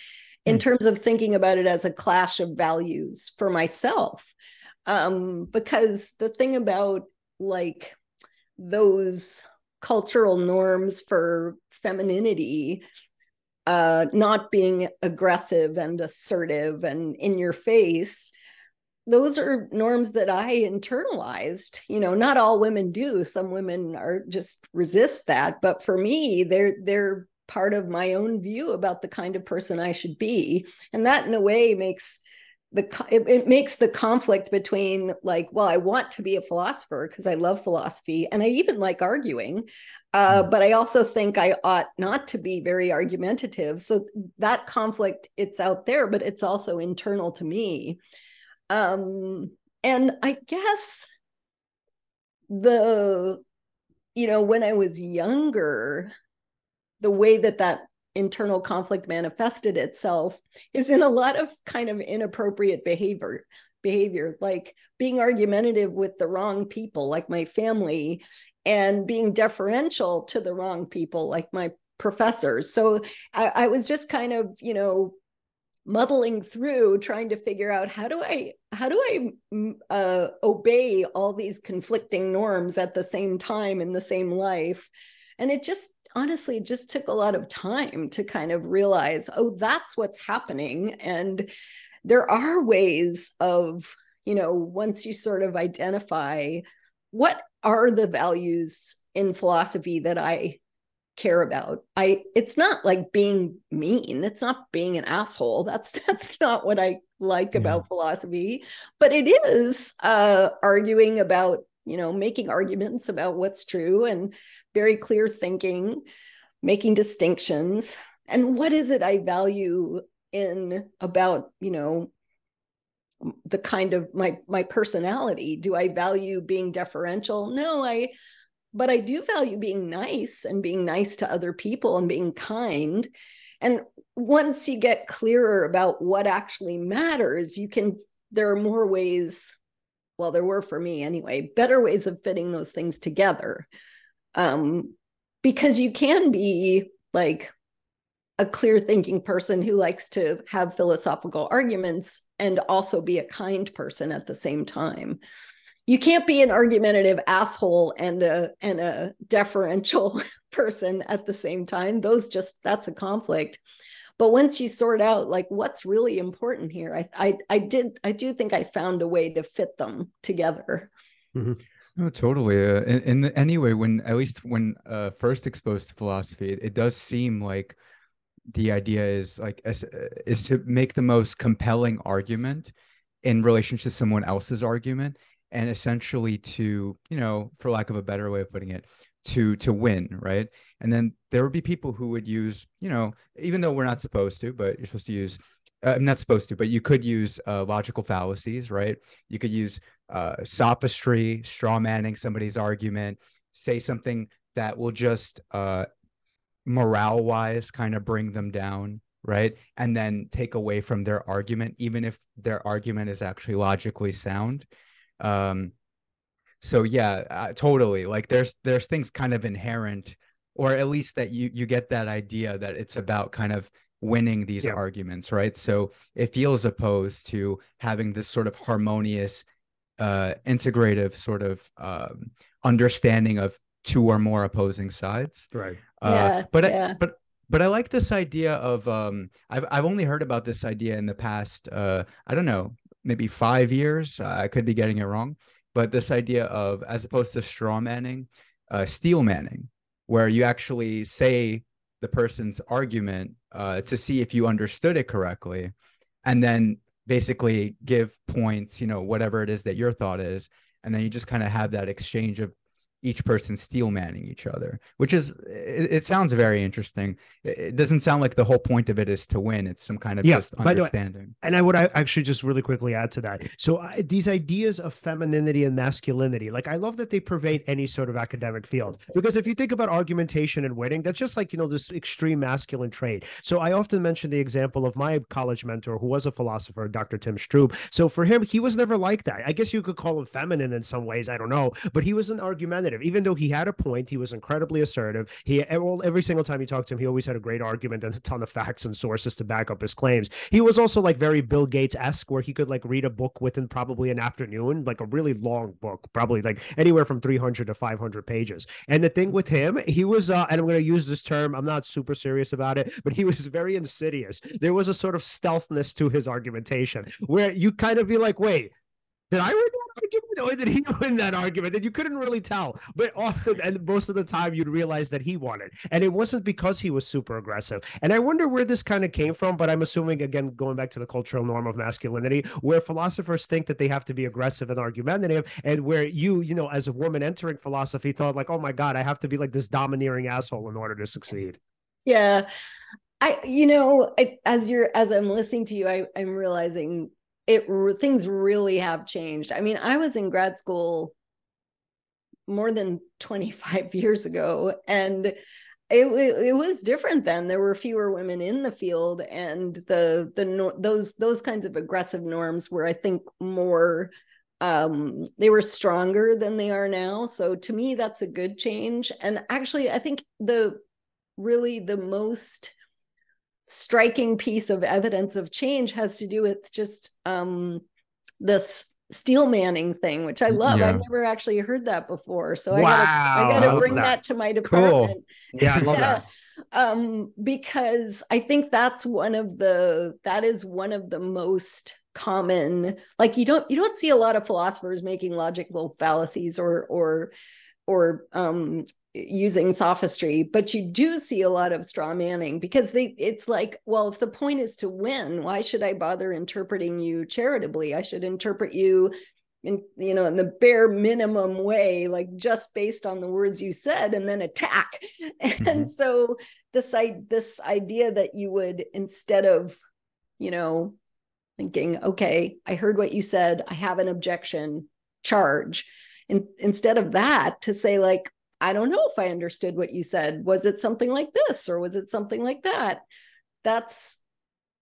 in mm. terms of thinking about it as a clash of values for myself. Um, because the thing about like those cultural norms for femininity uh, not being aggressive and assertive and in your face those are norms that i internalized you know not all women do some women are just resist that but for me they're they're part of my own view about the kind of person I should be. And that, in a way, makes the it, it, makes the conflict between like well i want to be a philosopher because i love philosophy and i even like arguing uh, mm. but i also think i ought not to be very argumentative so that conflict it's out there but it's also internal to me um and i guess the you know when i was younger the way that that internal conflict manifested itself is in a lot of kind of inappropriate behavior behavior like being argumentative with the wrong people like my family and being deferential to the wrong people like my professors. So I, I was just kind of you know muddling through trying to figure out how do i how do i mm, uh, obey all these conflicting norms at the same time in the same life? And it just honestly it just took a lot of time to kind of realize oh that's what's happening. And there are ways of you know once you sort of identify what are the values in philosophy that i care about. I it's not like being mean. It's not being an asshole. That's (laughs) that's not what i like yeah. about philosophy. But it is uh arguing about you know making arguments about what's true and very clear thinking making distinctions. And what is it i value in about you know the kind of my my personality? Do i value being deferential? No i but i do value being nice and being nice to other people and being kind. And once you get clearer about what actually matters you can there are more ways well there were for me anyway better ways of fitting those things together. Um, because you can be like a clear thinking person who likes to have philosophical arguments and also be a kind person at the same time you can't be an argumentative asshole and a and a deferential (laughs) person at the same time those just that's a conflict but once you sort out like what's really important here i i, I did i do think i found a way to fit them together mm-hmm. No, totally. Uh, in, in the, anyway, when at least when uh, first exposed to philosophy, it, it, does seem like the idea is like is, is to make the most compelling argument in relation to someone else's argument, and essentially to you know, for lack of a better way of putting it, to to win, right? And then there would be people who would use, you know, even though we're not supposed to, but you're supposed to use. Uh, I'm not supposed to, but you could use uh, logical fallacies, right? You could use uh, sophistry, straw manning somebody's argument, say something that will just uh, morale wise kind of bring them down, right? And then take away from their argument, even if their argument is actually logically sound. Um, so yeah, uh, totally. Like there's there's things kind of inherent, or at least that you you get that idea that it's about kind of winning these yeah. arguments, right? So it feels opposed to having this sort of harmonious uh, integrative sort of um, understanding of two or more opposing sides. Right. Uh, yeah, but yeah. I, but but I like this idea of um, I've I've only heard about this idea in the past uh, I don't know maybe five years I could be getting it wrong but this idea of as opposed to straw manning uh, steel manning where you actually say the person's argument uh, to see if you understood it correctly and then basically give points, you know, whatever it is that your thought is. And then you just kind of have that exchange of each person steel manning each other, which is it, it sounds very interesting. It, it, doesn't sound like the whole point of it is to win. It's some kind of yeah, just understanding. Way, and I would actually just really quickly add to that. So I, these ideas of femininity and masculinity, like I love that they pervade any sort of academic field. Because if you think about argumentation and winning, that's just like you know this extreme masculine trait. So I often mention the example of my college mentor, who was a philosopher, Dr. Tim Strub. So for him, he was never like that. I guess you could call him feminine in some ways. I don't know, but he was an argumentative Even though he had a point, he was incredibly assertive. He every single time you talked to him, he always had a great argument and a ton of facts and sources to back up his claims. He was also like very Bill Gates esque, where he could like read a book within probably an afternoon, like a really long book, probably like anywhere from 300 to 500 pages. And the thing with him, he was, uh, and I'm going to use this term, I'm not super serious about it, but he was very insidious. There was a sort of stealthness to his argumentation where you kind of be like, wait, did I read that? Argument or did he win that argument? And you couldn't really tell. But often and most of the time you'd realize that he won it. And it wasn't because he was super aggressive. And I wonder where this kind of came from, but I'm assuming again, going back to the cultural norm of masculinity, where philosophers think that they have to be aggressive and argumentative, and where you, you know, as a woman entering philosophy, thought like, oh my God, I have to be like this domineering asshole in order to succeed. Yeah. I, you know, I, as you're, as I'm listening to you, I, I'm realizing it things really have changed. I mean, I was in grad school more than (laughs) 25 years ago and it, it was different then. There were fewer women in the field and the the those those kinds of aggressive norms were i think more um they were stronger than they are now. So to me that's a good change. And actually i think the really the most striking piece of evidence of change has to do with just um, this steel manning thing, which I love. Yeah. I've never actually heard that before. So wow. I gotta I gotta bring that. that. to my department. Cool. Yeah, I love yeah. that. Um, because I think that's one of the that is one of the most common like you don't you don't see a lot of philosophers making logical fallacies or or or um using sophistry but you do see a lot of straw manning because they it's like well if the point is to win why should i bother interpreting you charitably? I should interpret you in you know in the bare minimum way like just based on the words you said and then attack. (laughs) Mm-hmm. and so this i this idea that you would instead of you know thinking okay i heard what you said. I have an objection. Charge. In, instead of that to say like I don't know if I understood what you said. Was it something like this or was it something like that? That's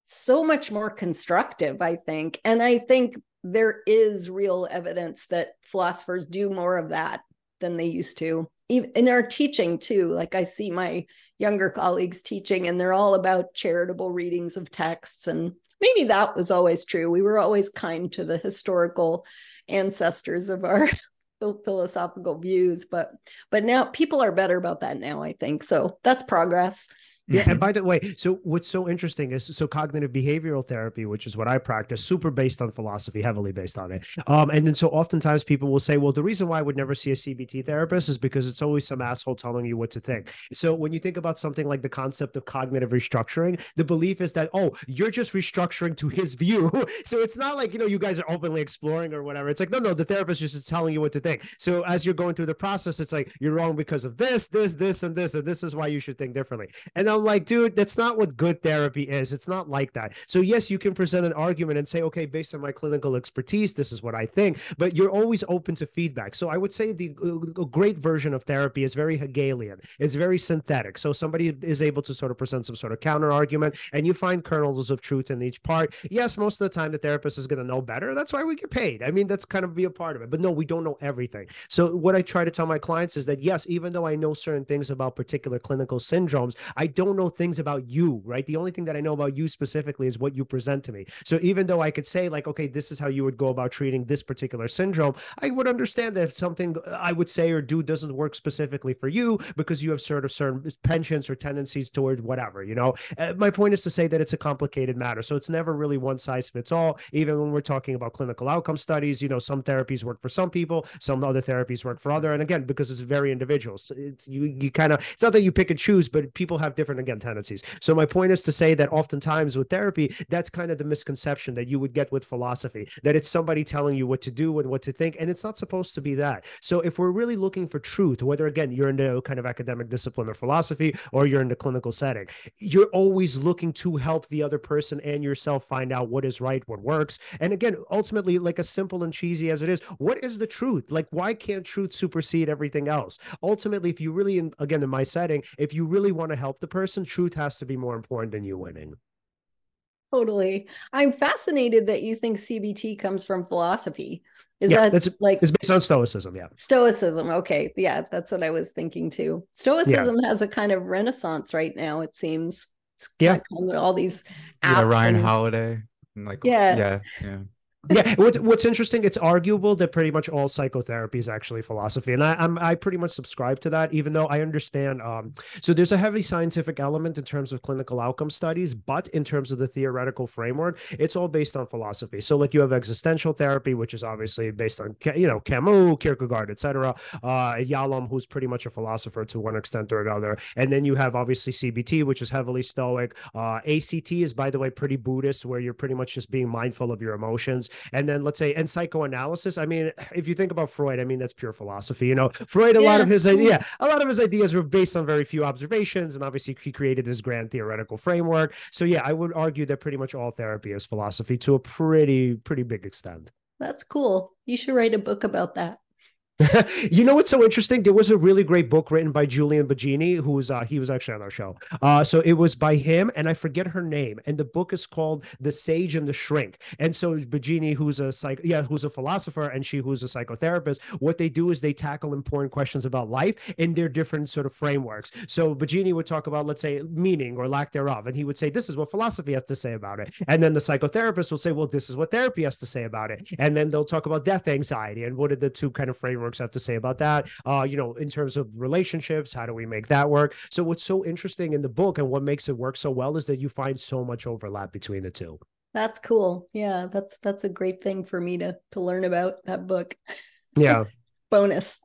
so much more constructive, I think. And I think there is real evidence that philosophers do more of that than they used to. In our teaching, too. Like I see my younger colleagues teaching, and they're all about charitable readings of texts. And maybe that was always true. We were always kind to the historical ancestors of our philosophical views but but now people are better about that now i think so that's progress yeah, and by the way, so what's so interesting is so cognitive behavioral therapy, which is what I practice, super based on philosophy, heavily based on it. Um, and then so oftentimes people will say, well, the reason why I would never see a CBT therapist is because it's always some asshole telling you what to think. So when you think about something like the concept of cognitive restructuring, the belief is that oh, you're just restructuring to his view. (laughs) so it's not like you know you guys are openly exploring or whatever. It's like no, no, the therapist just is telling you what to think. So as you're going through the process, it's like you're wrong because of this, this, this, and this, and this is why you should think differently. And Like, dude, that's not what good therapy is. It's not like that. So, yes, you can present an argument and say, okay, based on my clinical expertise, this is what I think, but you're always open to feedback. So, I would say the uh, great version of therapy is very Hegelian, it's very synthetic. So, somebody is able to sort of present some sort of counter argument and you find kernels of truth in each part. Yes, most of the time the therapist is going to know better. That's why we get paid. I mean, that's kind of be a part of it. But no, we don't know everything. So, what I try to tell my clients is that, yes, even though I know certain things about particular clinical syndromes, I don't know things things about you, right? The only thing that I know about you specifically is what you present to me. So even though I could say, like, okay, this is how you would go about treating this particular syndrome, I would understand that if something I would say or do doesn't work specifically for you because you have sort of certain penchants or tendencies toward whatever, you know. Uh, my point is to say that it's a complicated matter. So it's never really one size fits all. Even when we're talking about clinical outcome studies, you know, some therapies work for some people, some other therapies work for other. And again, because it's very individual, so it's, you you kind of it's not that you pick and choose, but people have different again tendencies. So my point is to say that oftentimes with therapy, that's kind of the misconception that you would get with philosophy, that it's somebody telling you what to do and what to think, and it's not supposed to be that. So if we're really looking for truth, whether again you're in the kind of academic discipline or philosophy, or you're in the clinical setting, you're always looking to help the other person and yourself find out what is right, what works. And again, ultimately, like as simple and cheesy as it is, what is the truth? Like, why can't truth supersede everything else? Ultimately, if you really, again, in my setting, if you really want to help the person, truth truth has to be more important than you winning. Totally. I'm fascinated that you think CBT comes from philosophy. Is yeah, that like it's based on stoicism? Yeah. Stoicism. Okay. Yeah, that's what I was thinking too. Stoicism yeah. has a kind of renaissance right now, it seems. It's yeah. Kind of all these apps. Yeah, Ryan and, Holiday. like yeah. Yeah. Yeah. Yeah. What, what's interesting, it's arguable that pretty much all psychotherapy is actually philosophy. And I, I'm, I pretty much subscribe to that, even though I understand. Um, so there's a heavy scientific element in terms of clinical outcome studies, but in terms of the theoretical framework, it's all based on philosophy. So like you have existential therapy, which is obviously based on, you know, Camus, Kierkegaard, etc. Uh, Yalom, who's pretty much a philosopher to one extent or another. And then you have obviously CBT, which is heavily Stoic. Uh, ACT is, by the way, pretty Buddhist, where you're pretty much just being mindful of your emotions. And then let's say, and psychoanalysis. I mean, if you think about Freud, I mean, that's pure philosophy. You know, Freud, a yeah. lot of his uh, mm-hmm. yeah, a lot of his ideas were based on very few observations, and obviously he created this grand theoretical framework. So yeah, I would argue that pretty much all therapy is philosophy to a pretty pretty big extent. That's cool. You should write a book about that. (laughs) you know what's so interesting? There was a really great book written by Julian Baggini, who was uh, he was actually on our show. Uh, so it was by him, and I forget her name. And the book is called The Sage and the Shrink. And so Baggini, who's a psych, yeah, who's a philosopher, and she who's a psychotherapist, what they do is they tackle important questions about life in their different sort of frameworks. So Baggini would talk about, let's say, meaning or lack thereof, and he would say, "This is what philosophy has to say about it." And then the psychotherapist will say, "Well, this is what therapy has to say about it." And then they'll talk about death anxiety and what are the two kind of frameworks have to say about that. Uh, you know, in terms of relationships, how do we make that work? So what's so interesting in the book and what makes it work so well is that you find so much overlap between the two. That's cool. Yeah, that's that's a great thing for me to to learn about that book. Yeah. (laughs) Bonus.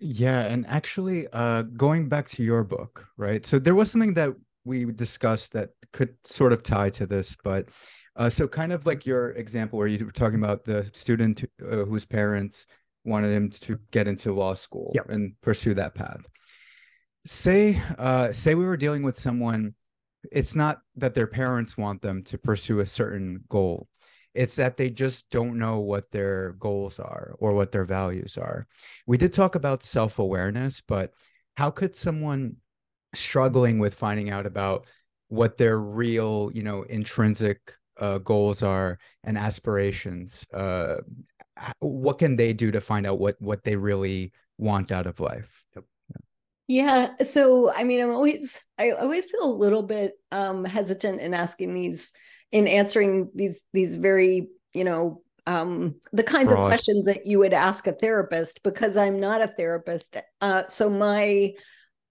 yeah, and actually uh going back to your book, right? So there was something that we discussed that could sort of tie to this, but uh, so kind of like your example where you were talking about the student uh, whose parents wanted him to get into law school yep. and pursue that path. Say, uh, say we were dealing with someone. It's not that their parents want them to pursue a certain goal. It's that they just don't know what their goals are or what their values are. We did talk about self awareness, but how could someone struggling with finding out about what their real, you know, intrinsic uh, goals are and aspirations uh, what can they do to find out what what they really want out of life yep. yeah so i mean i'm always i always feel a little bit um hesitant in asking these in answering these these very you know um the kinds Broad. of questions that you would ask a therapist because i'm not a therapist uh so my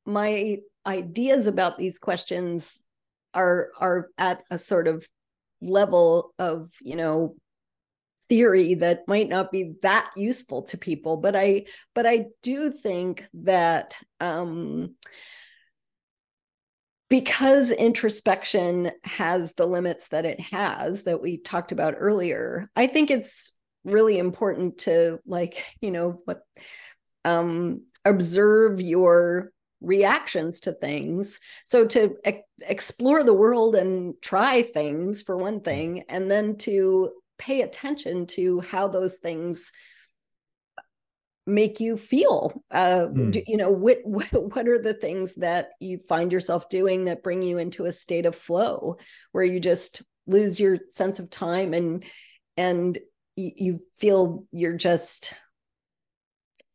my ideas about these questions are are at a sort of level of you know theory that might not be that useful to people but i but i do think that um because introspection has the limits that it has that we talked about earlier i think it's really important to like you know what um observe your reactions to things. So to e- explore the world and try things for one thing and then to pay attention to how those things make you feel. Uh mm. do, you know what, (laughs) what what are the things that you find yourself doing that bring you into a state of flow where you just lose your sense of time and and you, you feel you're just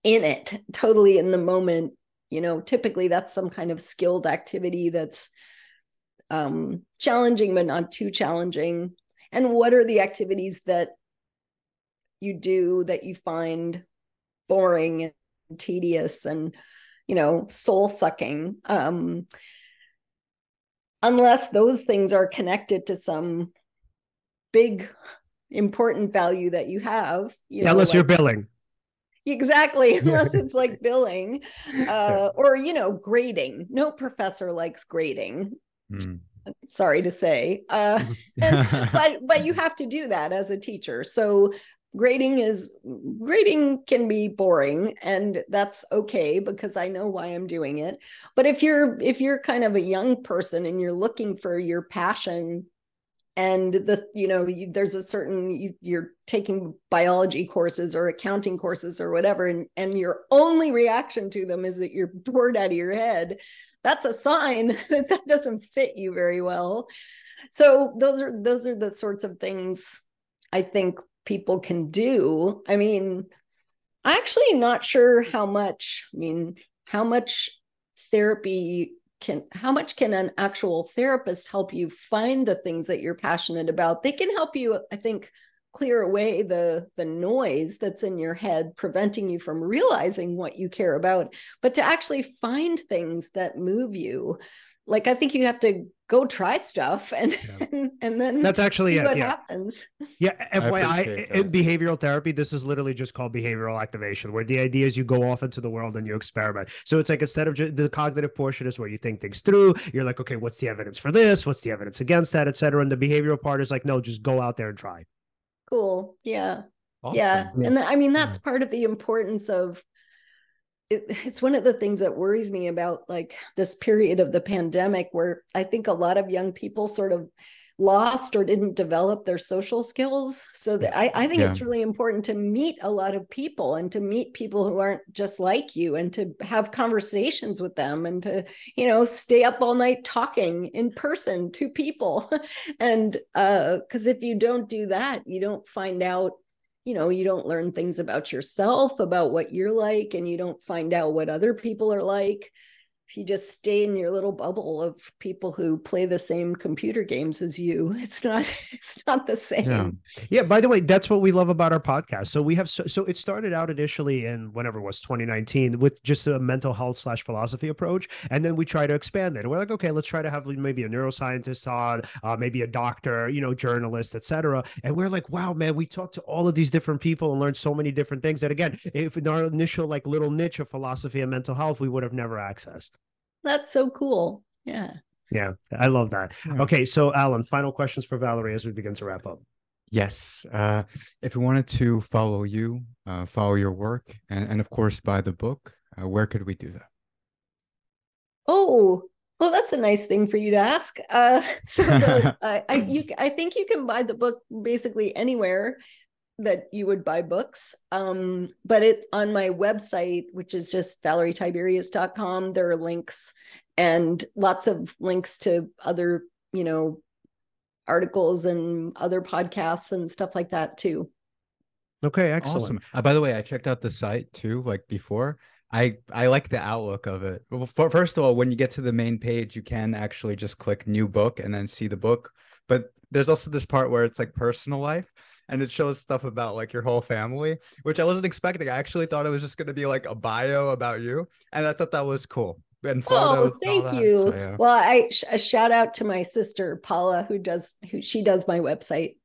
in it totally in the moment? You know typically that's some kind of skilled activity that's um challenging but not too challenging and what are the activities that you do that you find boring and tedious and you know soul sucking um unless those things are connected to some big important value that you have you know, unless like, you're billing. Exactly (laughs) unless it's like (laughs) billing uh, or you know grading. No professor likes grading. Mm sorry to say uh, (laughs) (laughs) and, but but you have to do that as a teacher. So grading is grading can be boring and that's okay because i know why i'm doing it. But if you're if you're kind of a young person and you're looking for your passion and the you know you, there's a certain you, you're taking biology courses or accounting courses or whatever and, and your only reaction to them is that you're bored out of your head. That's a sign (laughs) that that doesn't fit you very well. So those are those are the sorts of things i think people can do. I mean i'm actually not sure how much i mean how much therapy can how much can an actual therapist help you find the things that you're passionate about? They can help you i think clear away the the noise that's in your head preventing you from realizing what you care about. But to actually find things that move you like i think you have to go try stuff (laughs) and yeah. and, and, then that's actually what yeah. happens yeah fyi in behavioral therapy this is literally just called behavioral activation where the idea is you go off into the world and you experiment so it's like instead of just, the cognitive portion is where you think things through you're like okay what's the evidence for this what's the evidence against that etc and the behavioral part is like no just go out there and try cool yeah awesome. yeah. yeah and i mean that's yeah. part of the importance of it, it's one of the things that worries me about like this period of the pandemic where i think a lot of young people sort of lost or didn't develop their social skills so that i, I think yeah. it's really important to meet a lot of people and to meet people who aren't just like you and to have conversations with them and to you know stay up all night talking in person to people (laughs) and uh because if you don't do that you don't find out you know, you don't learn things about yourself, about what you're like, and you don't find out what other people are like if you just stay in your little bubble of people who play the same computer games as you (laughs) it's not it's not the same. Yeah. yeah by the way that's what we love about our podcast. So we have so, so it started out initially in whenever it was 2019 with just a mental health slash philosophy approach and then we try to expand it. And we're like okay let's try to have maybe a neuroscientist on uh, maybe a doctor you know journalist etc and we're like wow man we talked to all of these different people and learned so many different things. That again if in our initial like little niche of philosophy and mental health we would have never accessed that's so cool. Yeah. Yeah, I love that. Okay, so Alan, final questions for Valerie as we begin to wrap up. Yes. Uh, if we wanted to follow you, uh, follow your work, and, and of course buy the book, uh, where could we do that? Oh, well, that's a nice thing for you to ask. Uh, (laughs) so the, (laughs) I, I, you, I think you can buy the book basically anywhere that you would buy books. Um, but it's on my website, which is just valerietiberius.com. There are links and lots of links to other, you know, articles and other podcasts and stuff like that too. Okay, excellent. Awesome. Uh, by the way, I checked out the site too, like before. I I like the outlook of it. Well, for, first of all, when you get to the main page, you can actually just click new book and then see the book. But there's also this part where it's like personal life and it shows stuff about like your whole family, which I wasn't expecting. I actually thought it was just going to be like a bio about you, and I thought that was cool. And oh, thank you. So, yeah. Well, I sh- a shout out to my sister Paula, who does who she does my website.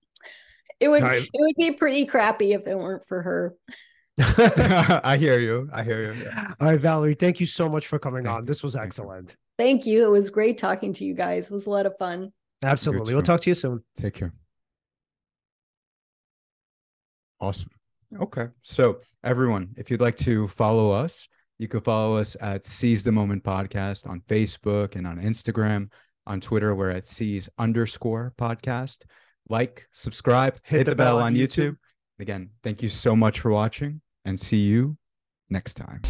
It would it would be pretty crappy if it weren't for her. (laughs) I hear you. I hear you. All right, Valerie, thank you so much for coming on. This was excellent. Thank you. It was great talking to you guys. It was a lot of fun. Absolutely. We'll talk to you soon. Take care. Awesome. Okay. So, everyone, if you'd like to follow us, you can follow us at Seize the Moment Podcast on Facebook and on Instagram. On Twitter, we're at Seize underscore podcast. Like, subscribe, hit, hit the, the, bell, bell on YouTube. YouTube. Again, thank you so much for watching and see you next time.